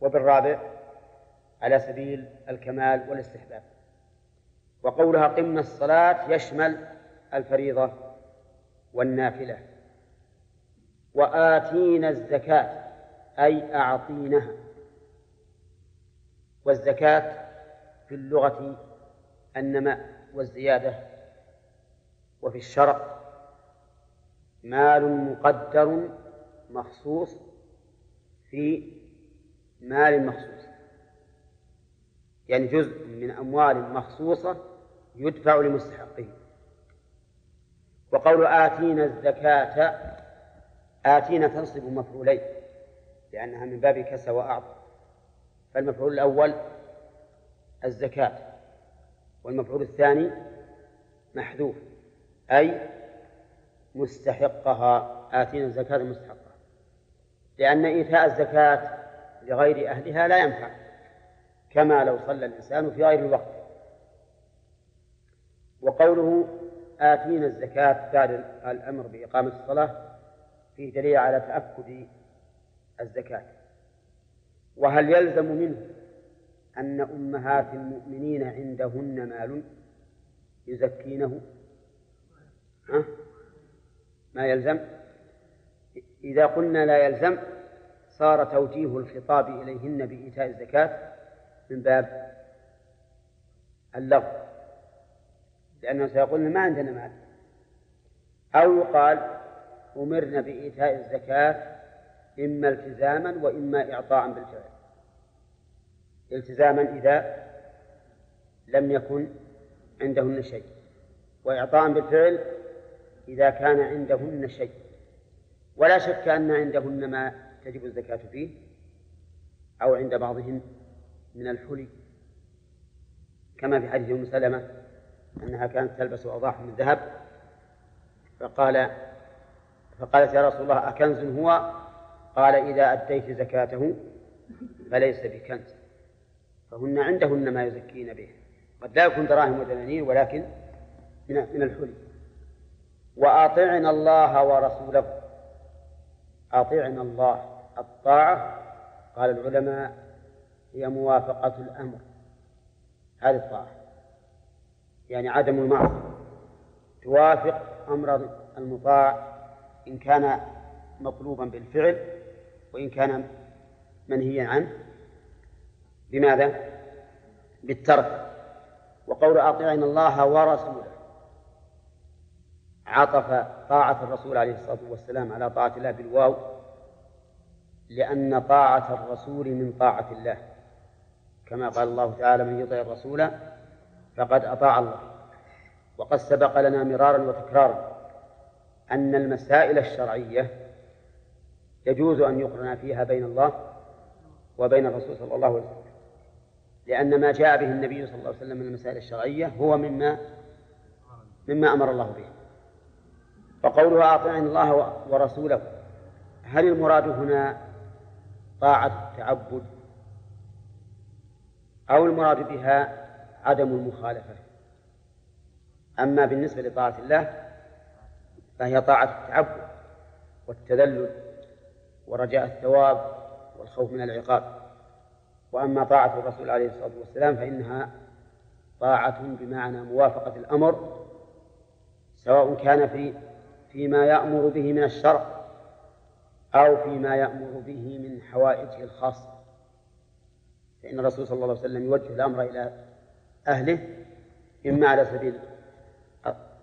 وبالرابع على سبيل الكمال والاستحباب. وقولها قمنا الصلاة يشمل الفريضة والنافلة. وآتينا الزكاة أي أعطينها والزكاة في اللغة النماء والزيادة. وفي الشرع مال مقدر مخصوص في مال مخصوص. يعني جزء من أموال مخصوصة يدفع لمستحقه وقول آتينا الزكاة آتينا تنصب مفعولين لأنها من باب كسى وأعطى. فالمفعول الأول الزكاة والمفعول الثاني محذوف أي مستحقها آتينا الزكاة مستحقها لأن إيتاء الزكاة لغير أهلها لا ينفع كما لو صلى الإنسان في غير الوقت. وقوله آتينا الزكاة بعد الأمر بإقامة الصلاة فيه دليل على تأكد الزكاة. وهل يلزم منه أن أمهات المؤمنين عندهن مال يزكينه؟ ها؟ ما يلزم؟ إذا قلنا لا يلزم صار توجيه الخطاب إليهن بإيتاء الزكاة من باب اللغو. لأنه سيقولن ما عندنا مال. أو يقال أمرنا بإيتاء الزكاة إما التزاما وإما إعطاء بالفعل. التزاما إذا لم يكن عندهن شيء. وإعطاء بالفعل إذا كان عندهن شيء. ولا شك أن عندهن ما تجب الزكاة فيه أو عند بعضهن من الحلي كما في حديث أم سلمة أنها كانت تلبس أوضاح من ذهب فقال فقالت يا رسول الله أكنز هو؟ قال إذا أديت زكاته فليس بكنز فهن عندهن ما يزكين به قد لا يكون دراهم ودنانير ولكن من الحلي. وأطعنا الله ورسوله. أطعنا الله الطاعة قال العلماء هي موافقة الأمر. هذه الطاعة. يعني عدم المعصية. توافق أمر المطاع إن كان مطلوبا بالفعل وإن كان منهيا عنه. بماذا؟ بالترك. وقول أطيعنا الله ورسوله. عطف طاعة الرسول عليه الصلاة والسلام على طاعة الله بالواو لأن طاعة الرسول من طاعة الله. كما قال الله تعالى من يطع الرسول فقد أطاع الله وقد سبق لنا مرارا وتكرارا أن المسائل الشرعية يجوز أن يقرن فيها بين الله وبين الرسول صلى الله عليه وسلم. لأن ما جاء به النبي صلى الله عليه وسلم من المسائل الشرعية هو مما مما أمر الله به. فقوله أطعن الله ورسوله هل المراد هنا طاعة التعبد أو المراد بها عدم المخالفة؟ أما بالنسبة لطاعة الله فهي طاعة التعبد والتذلل ورجاء الثواب والخوف من العقاب. وأما طاعة الرسول عليه الصلاة والسلام فإنها طاعة بمعنى موافقة الأمر سواء كان في فيما يأمر به من الشرع أو فيما يأمر به من حوائجه الخاصة. فإن الرسول صلى الله عليه وسلم يوجه الأمر إلى أهله إما على سبيل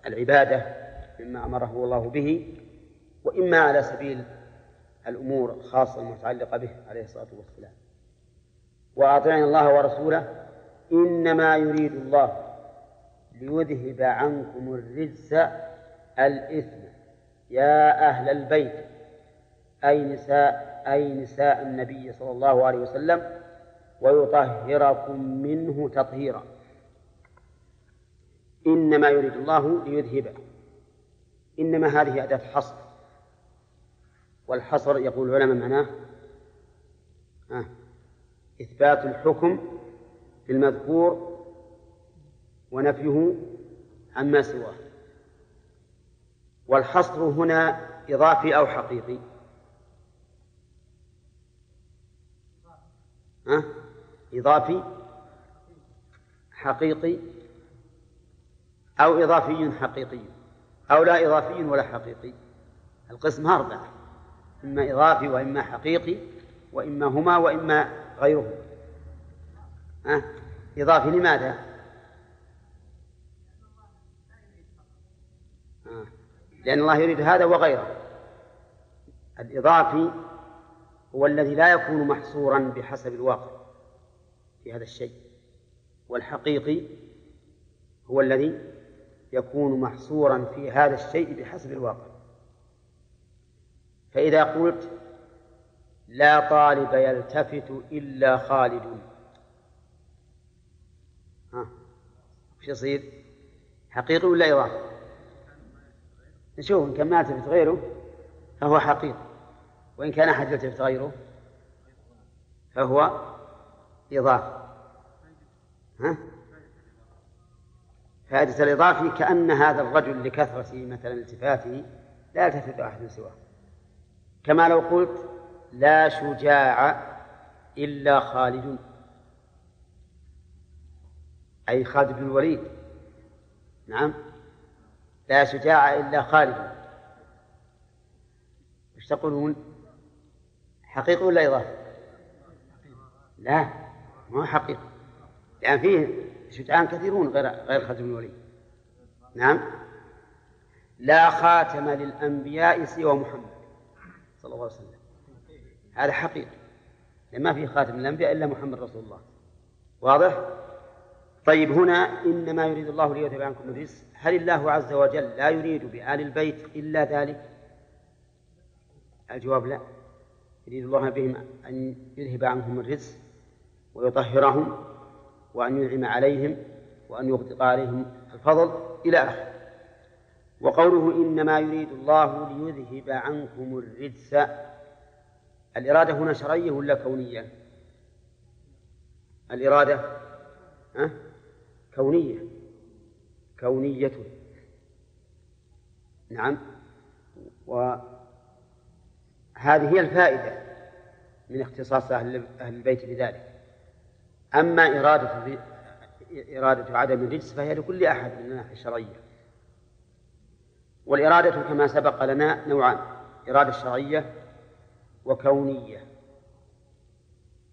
العبادة مما أمره الله به وإما على سبيل الأمور الخاصة المتعلقة به عليه الصلاة والسلام. وأطيعنا الله ورسوله إنما يريد الله ليذهب عنكم الرجس الإثم. يا أهل البيت أي نساء أي نساء النبي صلى الله عليه وسلم ويطهركم منه تطهيرا. إنما يريد الله ليذهب إنما هذه أداة حصر والحصر يقول العلماء معناه إثبات الحكم في المذكور ونفيه عما سواه. والحصر هنا إضافي أو حقيقي ها؟ إضافي حقيقي أو إضافي حقيقي أو لا إضافي ولا حقيقي القسم أربعة إما إضافي وإما حقيقي وإما هما وإما غيرهما؟ إضافي لماذا؟ أه. لأن الله يريد هذا وغيره الإضافي هو الذي لا يكون محصورا بحسب الواقع في هذا الشيء والحقيقي هو الذي يكون محصورا في هذا الشيء بحسب الواقع فإذا قلت لا طالب يلتفت إلا خالد ها وش يصير؟ حقيقي ولا إضافي؟ نشوف إن كان ما يلتفت غيره فهو حقيقي وإن كان أحد يلتفت غيره فهو إضافي ها؟ فائدة الإضافي كأن هذا الرجل لكثرة مثلا التفاته لا يلتفت أحد سواه. كما لو قلت لا شجاع إلا خالد أي خالد بن الوليد. نعم. لا شجاع إلا خالد إيش تقولون؟ حقيقي ولا إضافي لا ما هو حقيقي. لأن فيه شجعان كثيرون غير غير بن الوليد. نعم. لا خاتم للأنبياء سوى محمد صلى الله عليه وسلم. هذا حقيقي. ما في خاتم الأنبياء إلا محمد رسول الله. واضح؟ طيب هنا إنما يريد الله ليذهب عنكم الرجس هل الله عز وجل لا يريد بآل البيت إلا ذلك؟ الجواب لا يريد الله بهم أن يذهب عنهم الرجس ويطهرهم وأن ينعم عليهم وأن يغدق عليهم الفضل إلى آخره وقوله إنما يريد الله ليذهب عنكم الرجس الإرادة هنا شرعية ولا كونية؟ الإرادة أه؟ كونية. كونية. نعم. وهذه هي الفائدة من اختصاص أهل البيت بذلك. أما إرادة إرادة عدم الرجس فهي لكل أحد من الناحية الشرعية. والإرادة كما سبق لنا نوعان إرادة شرعية وكونية.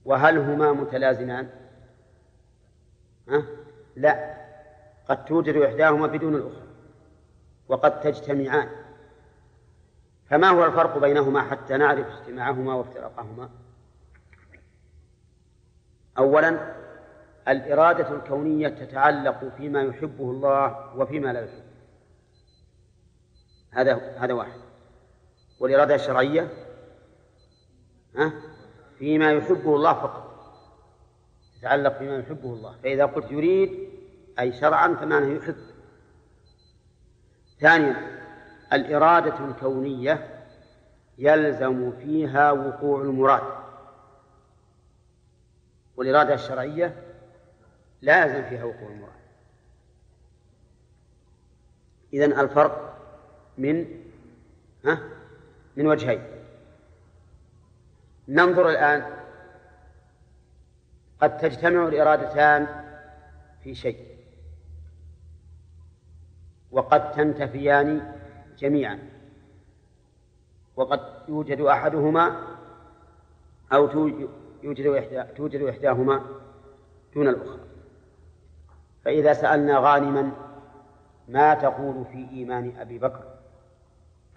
وهل هما متلازمان؟ ها؟ لا قد توجد إحداهما بدون الأخرى وقد تجتمعان. فما هو الفرق بينهما حتى نعرف اجتماعهما وافتراقهما؟ أولا الإرادة الكونية تتعلق فيما يحبه الله وفيما لا يحبه. هذا هذا واحد. والإرادة الشرعية ها فيما يحبه الله فقط. تتعلق فيما يحبه الله. فإذا قلت يريد أي شرعا فمعنى يحب. ثانيا الإرادة الكونية يلزم فيها وقوع المراد. والإرادة الشرعية لا يلزم فيها وقوع المراد. إذن الفرق من ها من وجهين. ننظر الآن قد تجتمع الإرادتان في شيء وقد تنتفيان جميعا وقد يوجد أحدهما أو يوجد توجد إحداهما دون الأخرى. فإذا سألنا غانما ما تقول في إيمان أبي بكر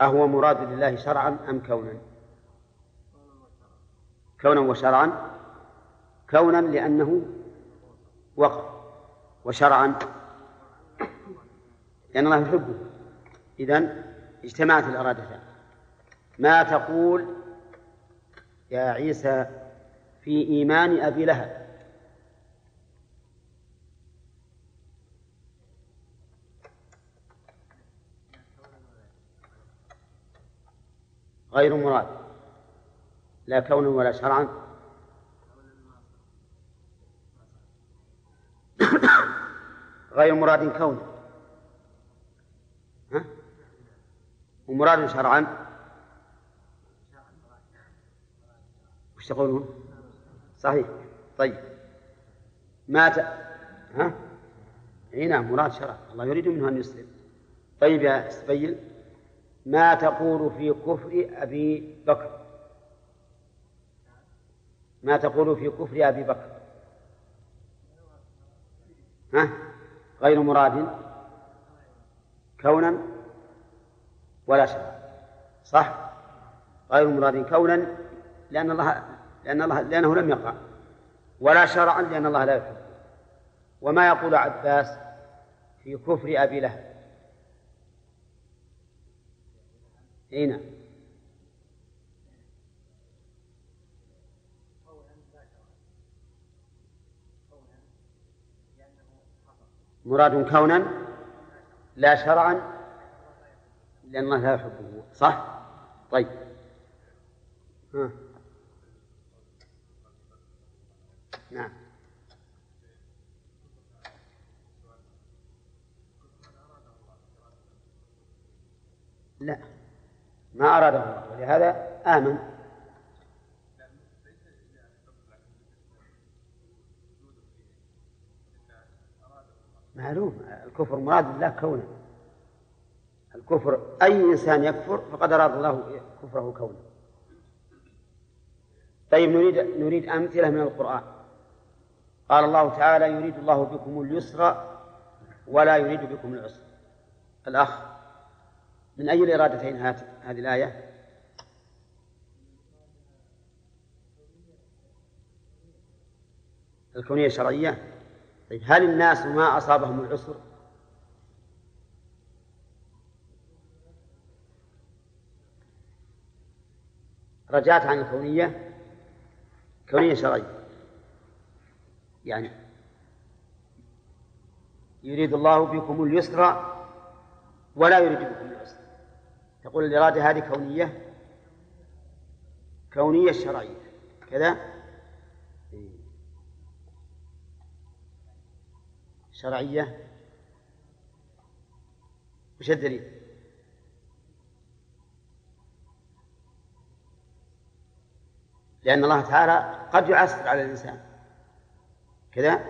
أهو مراد لله شرعا أم كونا؟ كونا وشرعا. كونا لأنه وقف وشرعا. لأن الله يحبه. إذن اجتمعت الإرادتان ما تقول يا عيسى في إيمان أبي لهب؟ غير مراد. لا كونا ولا شرعا. غير مراد كون ها؟ ومراد شرعا وش تقولون؟ صحيح طيب مات ها؟ إي نعم مراد شرع الله يريد منه أن يسلم طيب يا سبيل ما تقول في كفر أبي بكر ما تقول في كفر أبي بكر ها؟ غير مراد كونا ولا شرعا. صح؟ غير مراد كونا لأن الله لأن الله لأنه لم يقع. ولا شرعا لأن الله لا يحب. وما يقول عباس في كفر أبي لهب. أين نعم. مراد كونا لا شرعا لأن الله لا يحبه صح؟ طيب ها. نعم لا ما أراده الله ولهذا آمن معلوم. الكفر مراد الله كونه. الكفر أي إنسان يكفر فقد أراد الله كفره كونه. طيب نريد نريد أمثلة من القرآن. قال الله تعالى يريد الله بكم اليسر ولا يريد بكم العسر. الأخ من أي الإرادتين هذه الآية؟ الكونية الشرعية. طيب هل الناس ما أصابهم العسر؟ رجعت عن الكونية؟ كونية شرعية. يعني يريد الله بكم اليسر ولا يريد بكم العسر. تقول الإرادة هذه كونية؟ كونية شرعية. كذا؟ شرعية؟ وش الدليل؟ لأن الله تعالى قد يعسر على الإنسان. كذا؟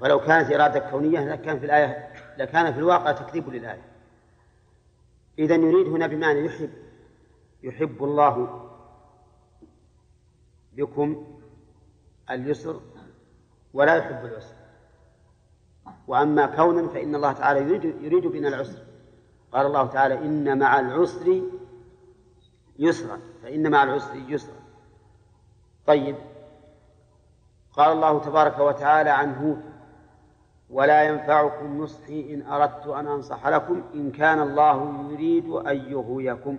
فلو كانت إرادة كونية لكان في الآية لكان في الواقع تكذيب للآية. إذا يريد هنا بمعنى يحب يحب الله بكم اليسر ولا يحب العسر. وأما كونا فإن الله تعالى يريد يريد بنا العسر. قال الله تعالى إن مع العسر يسرا فإن مع العسر يسرا. طيب. قال الله تبارك وتعالى عن هود ولا ينفعكم نصحي إن أردت أن أنصح لكم إن كان الله يريد أن يغويكم.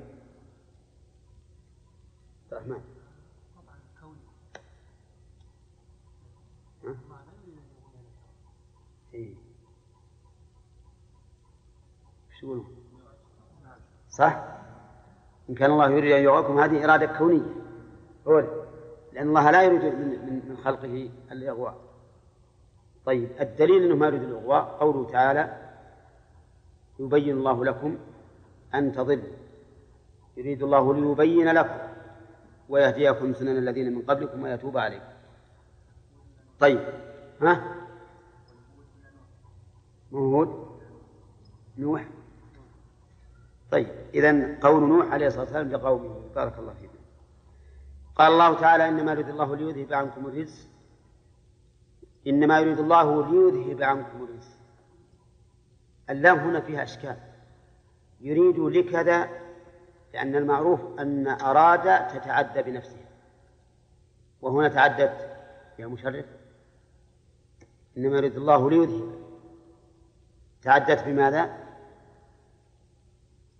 صح؟ إن كان الله يريد أن يغواكم هذه إرادة كونية. هو لأن الله لا يريد من, من خلقه الإغواء. طيب الدليل أنه ما يريد الإغواء قوله تعالى يبين الله لكم أن تضلوا يريد الله ليبين لكم ويهديكم سنن الذين من قبلكم ويتوب عليكم. طيب ها؟ موجود نوح؟ طيب إذا قول نوح عليه الصلاة والسلام لقومه. بارك الله فيكم. قال الله تعالى إنما يريد الله ليذهب عنكم الرجس. إنما يريد الله ليذهب عنكم الرجس. اللام هنا فيها أشكال. يريد لكذا لأن المعروف أن أراد تتعدى بنفسها وهنا تعدت يا مشرف. إنما يريد الله ليذهب. تعدت بماذا؟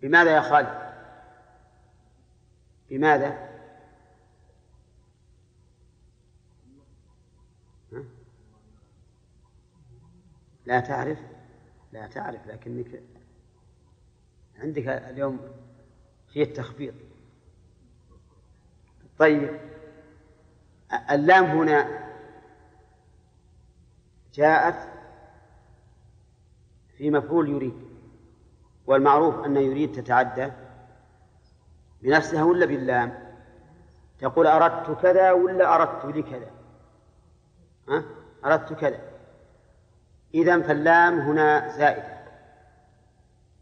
بماذا يا خالد؟ بماذا؟ لا تعرف لا تعرف لكنك عندك اليوم في التخفيض طيب اللام هنا جاءت في مفعول يريد والمعروف أن يريد تتعدى بنفسها ولا باللام تقول أردت كذا ولا أردت لكذا ها؟ أردت كذا. إذا فاللام هنا زائدة.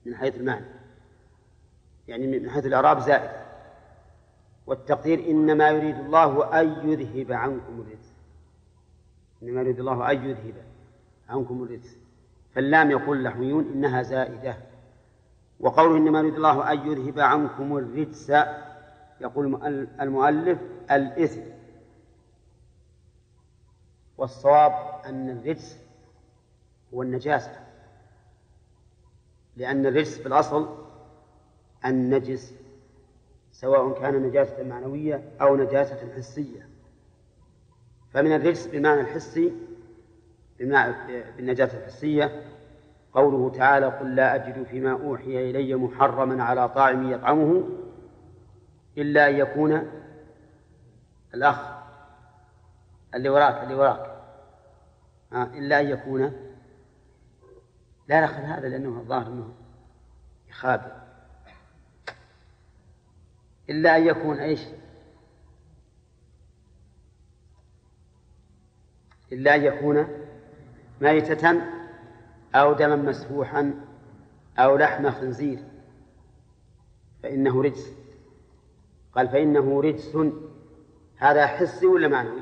من حيث المعنى. يعني من حيث الإعراب زائدة. والتقدير إنما يريد الله أن يذهب عنكم الرجس إنما يريد الله أن يذهب عنكم الرجس فاللام يقول اللحويون إنها زائدة. وقوله إنما يريد الله أن يذهب عنكم الرجس يقول المؤلف الإثم. والصواب أن الرجس هو النجاسة. لأن الرجس في الأصل النجس سواء كان نجاسة معنوية أو نجاسة حسية. فمن الرجس بالمعنى الحسي بالنجاسة الحسية قوله تعالى قل لا أجد فيما أوحي إلي محرما على طاعم يطعمه إلا أن يكون الأخ اللي وراك اللي وراك. إلا أن يكون لا نأخذ هذا لأنه الظاهر أنه يخابر. إلا أن يكون إيش؟ إلا أن يكون ميتة أو دما مسفوحا أو لحم خنزير. فإنه رجس. قال فإنه رجس. هذا حسي ولا معنوي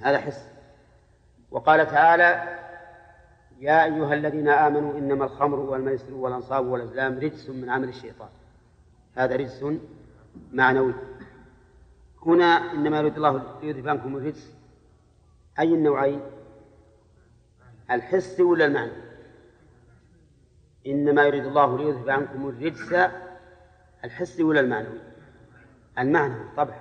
هذا حس. وقال تعالى يا أيها الذين آمنوا إنما الخمر والميسر والأنصاب والأزلام رجس من عمل الشيطان. هذا رجس معنوي. هنا إنما يريد الله ليذهب عنكم الرجس. أي النوعين؟ الحسي ولا المعنى؟ إنما يريد الله ليذهب عنكم الرجس. الحسي ولا المعنوي المعنى طبعا.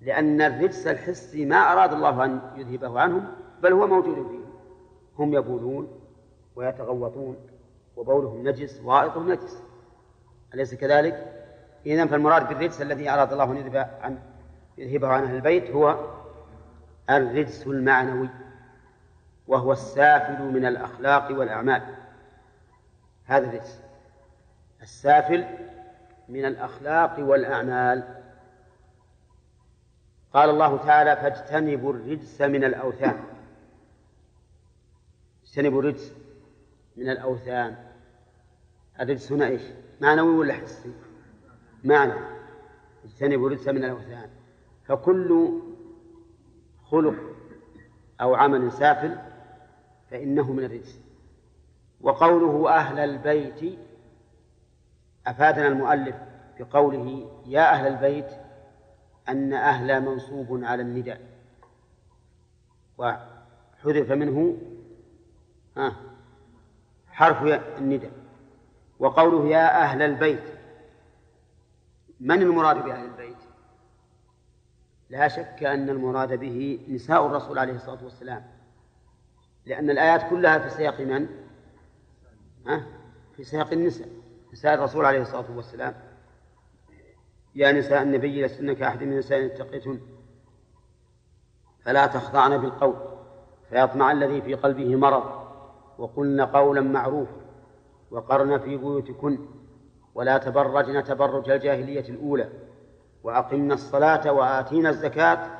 لأن الرجس الحسي ما أراد الله أن يذهبه عنهم بل هو موجود فيهم هم يبولون ويتغوطون وبولهم نجس وائطهم نجس. أليس كذلك؟ إذا فالمراد بالرجس الذي أراد الله أن يذهب عن يذهبه عن أهل البيت هو الرجس المعنوي. وهو السافل من الأخلاق والأعمال. هذا الرجس السافل من الأخلاق والأعمال. قال الله تعالى فاجتنبوا الرجس من الأوثان. اجتنبوا الرجس من الأوثان. الرجس هنا إيش؟ معنوي ولا حسي؟ معنى. اجتنبوا الرجس من الأوثان. فكل خلق أو عمل سافل فإنه من الرجس. وقوله أهل البيت أفادنا المؤلف بقوله يا أهل البيت أن أهل منصوب على النداء. وحذف منه حرف النداء. وقوله يا أهل البيت من المراد بأهل البيت؟ لا شك أن المراد به نساء الرسول عليه الصلاة والسلام. لأن الآيات كلها في سياق من؟ ها؟ في سياق النساء. نساء الرسول عليه الصلاة والسلام. يا نساء النبي لستن كأحد من النساء اتقيتن. فلا تخضعن بالقول. فيطمع الذي في قلبه مرض. وقلن قولا معروفا. وقرن في بيوتكن. ولا تبرجن تبرج الجاهلية الأولى. وأقمنا الصلاة وآتينا الزكاة.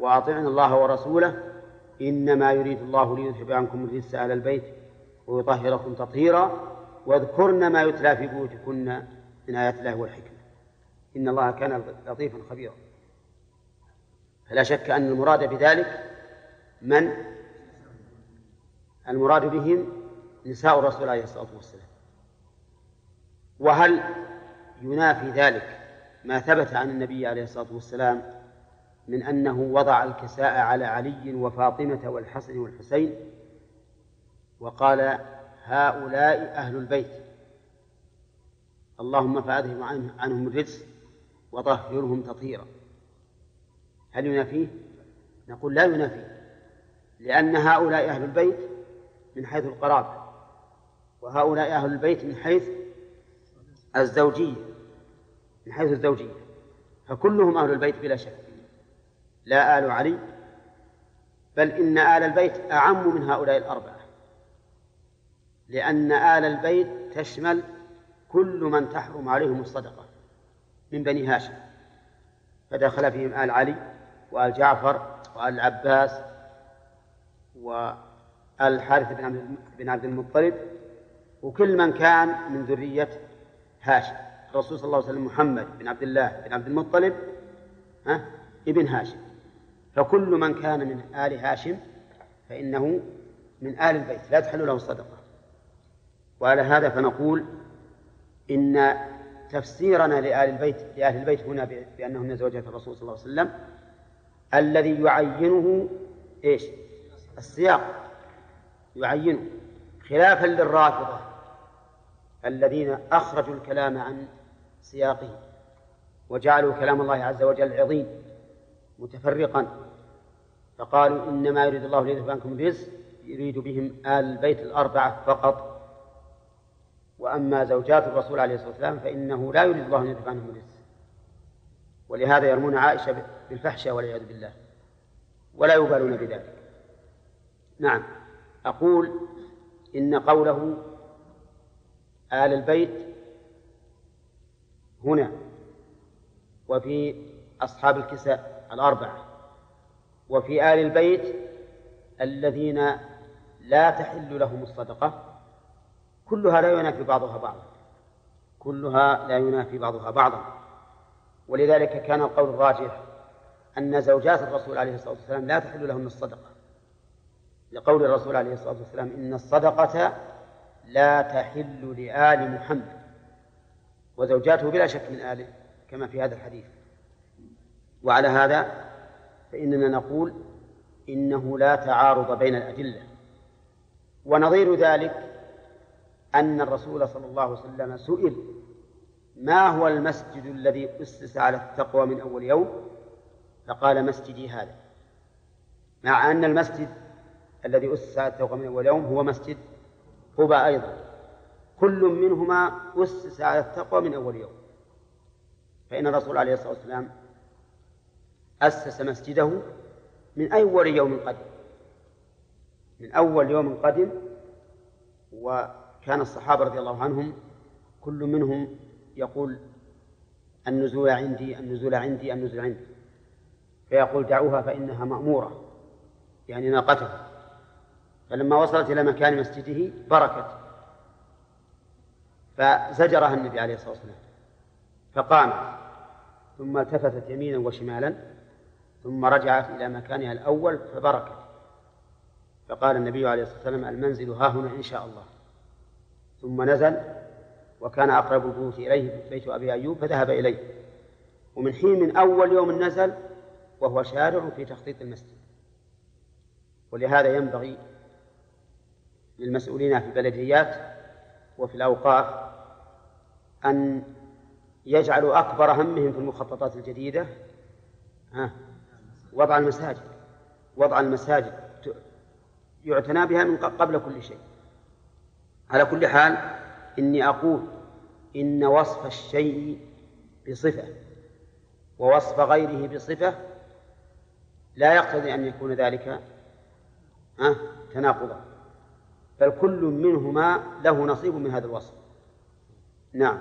وأطعنا الله ورسوله. إنما يريد الله ليذهب عنكم الرجس أهل البيت ويطهركم تطهيرا واذكرن ما يتلى في بيوتكن من آيات الله والحكمة. إن الله كان لطيفا خبيرا. فلا شك أن المراد بذلك من؟ المراد بهم نساء الرسول عليه الصلاة والسلام. وهل ينافي ذلك ما ثبت عن النبي عليه الصلاة والسلام من أنه وضع الكساء على علي وفاطمة والحسن والحسين وقال هؤلاء أهل البيت. اللهم فأذهب عنهم الرجس وطهرهم تطهيرا. هل ينافيه؟ نقول لا ينافيه لأن هؤلاء أهل البيت من حيث القرابة وهؤلاء أهل البيت من حيث الزوجية من حيث الزوجية فكلهم أهل البيت بلا شك. لا آل علي بل إن آل البيت أعم من هؤلاء الأربعة لأن آل البيت تشمل كل من تحرم عليهم الصدقة من بني هاشم فدخل فيهم آل علي وآل جعفر وآل العباس وآل الحارث بن عبد المطلب وكل من كان من ذرية هاشم. الرسول صلى الله عليه وسلم محمد بن عبد الله بن عبد المطلب ها ابن هاشم. فكل من كان من آل هاشم فإنه من آل البيت لا تحل له الصدقة وعلى هذا فنقول إن تفسيرنا لآل البيت لأهل البيت هنا بأنهن زوجات الرسول صلى الله عليه وسلم الذي يعينه إيش؟ السياق. يعينه. خلافا للرافضة الذين أخرجوا الكلام عن سياقه وجعلوا كلام الله عز وجل عظيم متفرقا. فقالوا إنما يريد الله ليذهب عنكم الرزق يريد بهم آل البيت الأربعة فقط. وأما زوجات الرسول عليه الصلاة والسلام فإنه لا يريد الله أن يذهب عنهم الرزق ولهذا يرمون عائشة بالفحشة والعياذ بالله. ولا يبالون بذلك. نعم. أقول إن قوله آل البيت هنا وفي أصحاب الكساء الأربعة. وفي آل البيت الذين لا تحل لهم الصدقة كلها لا ينافي بعضها بعضا. كلها لا ينافي بعضها بعضا. ولذلك كان القول الراجح أن زوجات الرسول عليه الصلاة والسلام لا تحل لهن الصدقة. لقول الرسول عليه الصلاة والسلام إن الصدقة لا تحل لآل محمد. وزوجاته بلا شك من آله كما في هذا الحديث. وعلى هذا فإننا نقول إنه لا تعارض بين الأدلة. ونظير ذلك أن الرسول صلى الله عليه وسلم سئل ما هو المسجد الذي أسس على التقوى من أول يوم؟ فقال مسجدي هذا. مع أن المسجد الذي أسس على التقوى من أول يوم هو مسجد قباء أيضا. كل منهما أسس على التقوى من أول يوم. فإن الرسول عليه الصلاة والسلام أسس مسجده من أول يوم قدم. من أول يوم قدم وكان الصحابة رضي الله عنهم كل منهم يقول النزول عندي النزول عندي النزول عندي. فيقول دعوها فإنها مأمورة يعني ناقته فلما وصلت إلى مكان مسجده بركت. فزجرها النبي عليه الصلاة والسلام فقامت ثم التفتت يمينا وشمالا. ثم رجعت إلى مكانها الأول فبركت فقال النبي عليه الصلاة والسلام المنزل ها هنا إن شاء الله. ثم نزل وكان أقرب البيوت إليه بيت أبي أيوب فذهب إليه. ومن حين من أول يوم نزل وهو شارع في تخطيط المسجد. ولهذا ينبغي للمسؤولين في البلديات وفي الأوقاف أن يجعلوا أكبر همهم في المخططات الجديدة. ها. وضع المساجد وضع المساجد يعتنى بها من قبل كل شيء. على كل حال إني أقول إن وصف الشيء بصفة ووصف غيره بصفة لا يقتضي أن يكون ذلك تناقضا. بل كل منهما له نصيب من هذا الوصف. نعم.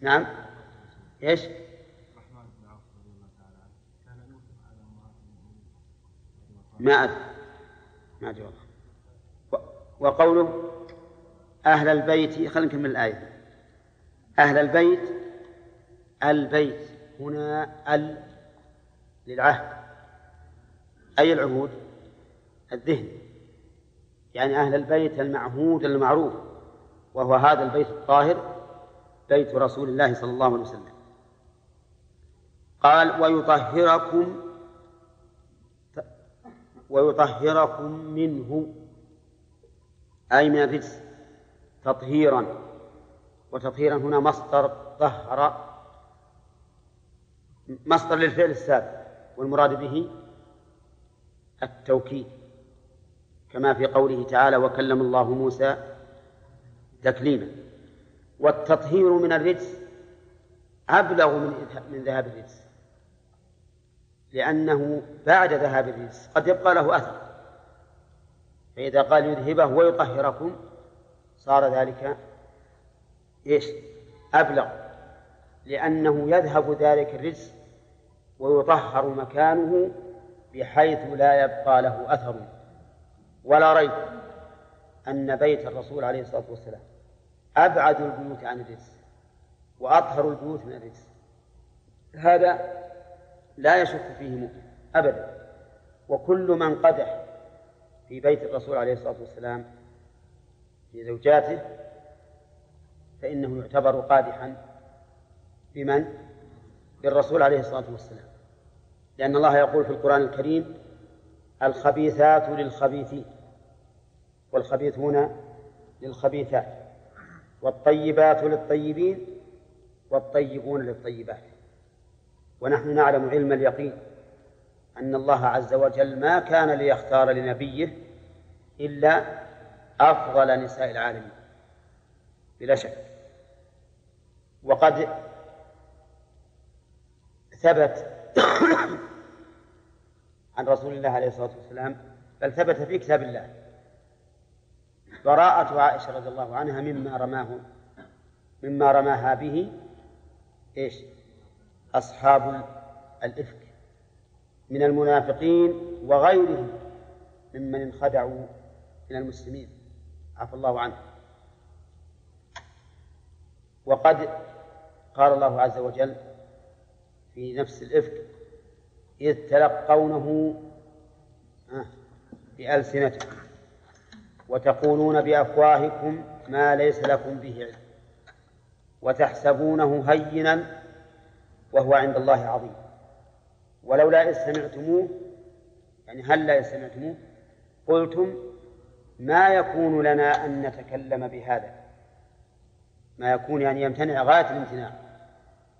نعم. إيش؟ ما أدري. ما أدري وقوله أهل البيت خلينا نكمل الآية. أهل البيت البيت هنا ال للعهد. أي العهود؟ الذهن. يعني أهل البيت المعهود المعروف وهو هذا البيت الطاهر. بيت رسول الله صلى الله عليه وسلم. قال ويطهركم ويطهركم منه أي من الرجس. تطهيرا. وتطهيرا هنا مصدر طهر مصدر للفعل السابق والمراد به التوكيد. كما في قوله تعالى وكلم الله موسى تكليما. والتطهير من الرجس أبلغ من من ذهاب الرجس. لأنه بعد ذهاب الرجس قد يبقى له أثر. فإذا قال يذهبه ويطهركم صار ذلك إيش؟ أبلغ. لأنه يذهب ذلك الرجس ويطهر مكانه بحيث لا يبقى له أثر. ولا ريب أن بيت الرسول عليه الصلاة والسلام أبعد البيوت عن الرجس وأطهر البيوت من الرجس هذا لا يشك فيه مؤمن أبدا. وكل من قدح في بيت الرسول عليه الصلاة والسلام في زوجاته فإنه يعتبر قادحا بمن؟ بالرسول عليه الصلاة والسلام. لأن الله يقول في القرآن الكريم الخبيثات للخبيثين والخبيثون للخبيثات. والطيبات للطيبين والطيبون للطيبات. ونحن نعلم علم اليقين أن الله عز وجل ما كان ليختار لنبيه إلا أفضل نساء العالمين. بلا شك. وقد ثبت عن رسول الله عليه الصلاة والسلام بل ثبت في كتاب الله. براءة عائشة رضي الله عنها مما رماه مما رماها به إيش؟ أصحاب الإفك من المنافقين وغيرهم ممن انخدعوا من المسلمين. عفى الله عنه. وقد قال الله عز وجل في نفس الإفك إذ تلقونه بألسنتكم. وتقولون بأفواهكم ما ليس لكم به علم وتحسبونه هينا وهو عند الله عظيم. ولولا إذ سمعتموه يعني هل لا إذ سمعتموه قلتم ما يكون لنا أن نتكلم بهذا. ما يكون يعني يمتنع غاية الامتناع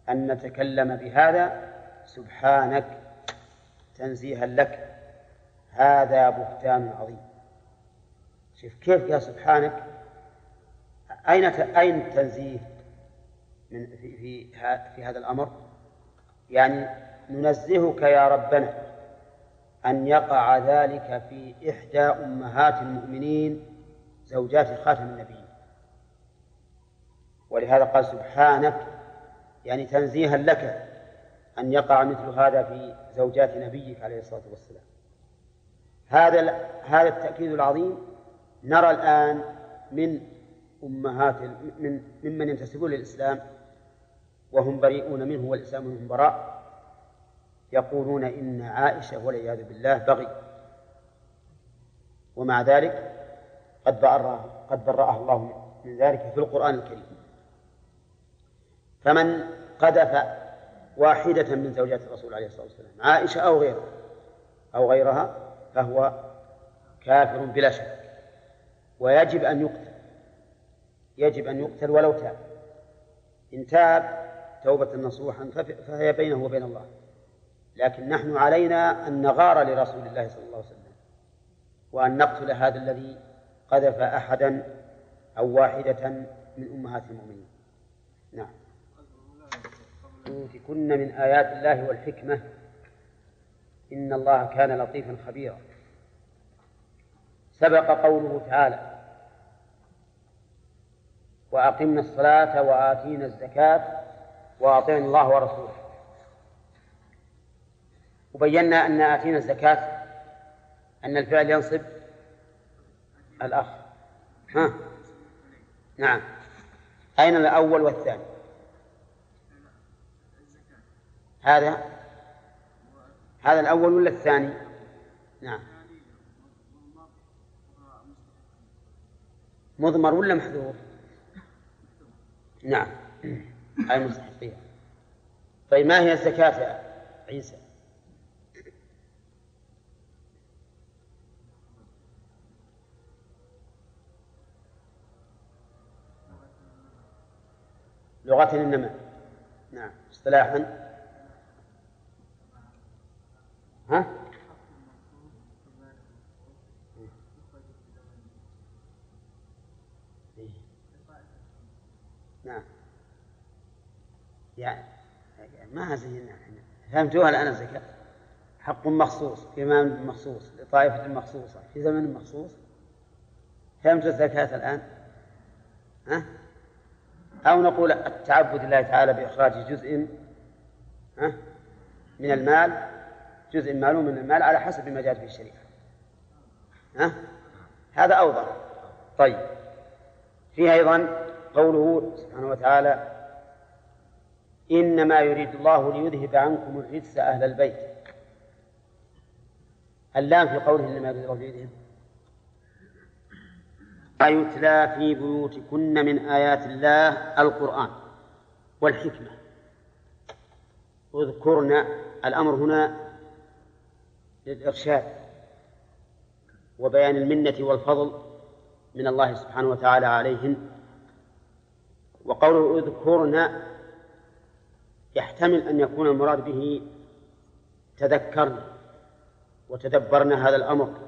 أن نتكلم بهذا. سبحانك تنزيها لك هذا بهتان عظيم. شوف كيف يا سبحانك؟ أين أين التنزيه من في في, في هذا الأمر؟ يعني ننزهك يا ربنا أن يقع ذلك في إحدى أمهات المؤمنين زوجات خاتم النبي. ولهذا قال سبحانك يعني تنزيها لك أن يقع مثل هذا في زوجات نبيك عليه الصلاة والسلام. هذا هذا التأكيد العظيم نرى الآن من أمهات من ممن ينتسبون للإسلام وهم بريئون منه والإسلام منهم براء يقولون إن عائشة والعياذ بالله بغي. ومع ذلك قد برأها قد برأها الله من ذلك في القرآن الكريم. فمن قذف واحدة من زوجات الرسول عليه الصلاة والسلام عائشة أو غيرها أو غيرها فهو كافر بلا شك. ويجب أن يقتل. يجب أن يقتل ولو تاب. إن تاب توبة نصوحا فهي بينه وبين الله. لكن نحن علينا أن نغار لرسول الله صلى الله عليه وسلم وأن نقتل هذا الذي قذف أحدا أو واحدة من أمهات المؤمنين. نعم. كن من آيات الله والحكمة إن الله كان لطيفا خبيرا. سبق قوله تعالى وأقمنا الصلاة وآتينا الزكاة وأطعنا الله ورسوله. وبينا أن آتينا الزكاة أن الفعل ينصب الأخ. ها؟ نعم. أين الأول والثاني؟ هذا؟ هذا الأول ولا الثاني؟ نعم. مضمر ولا محذوف نعم. أي مستحقية. طيب ما هي الزكاة يا عيسى؟ لغة النماء نعم. اصطلاحا. ها؟ نعم يعني ما زينا إحنا فهمتوها الآن الزكاة حق مخصوص في مال مخصوص لطائفة مخصوصة في زمن مخصوص؟ فهمتوا الزكاة الآن؟ ها؟ أو نقول التعبد لله تعالى بإخراج جزء من المال جزء معلوم من المال على حسب ما جاءت به الشريعة. ها؟ هذا أوضح. طيب. فيه أيضا قوله سبحانه وتعالى إنما يريد الله ليذهب عنكم الرجس أهل البيت. اللام في قوله إنما يريد الله ليذهب. ما يتلى في بيوتكن من آيات الله القرآن والحكمة. اذكرن الأمر هنا للإرشاد وبيان المنة والفضل من الله سبحانه وتعالى عليهن. وقوله اذكرن يحتمل أن يكون المراد به تذكرن وتدبرن هذا الأمر.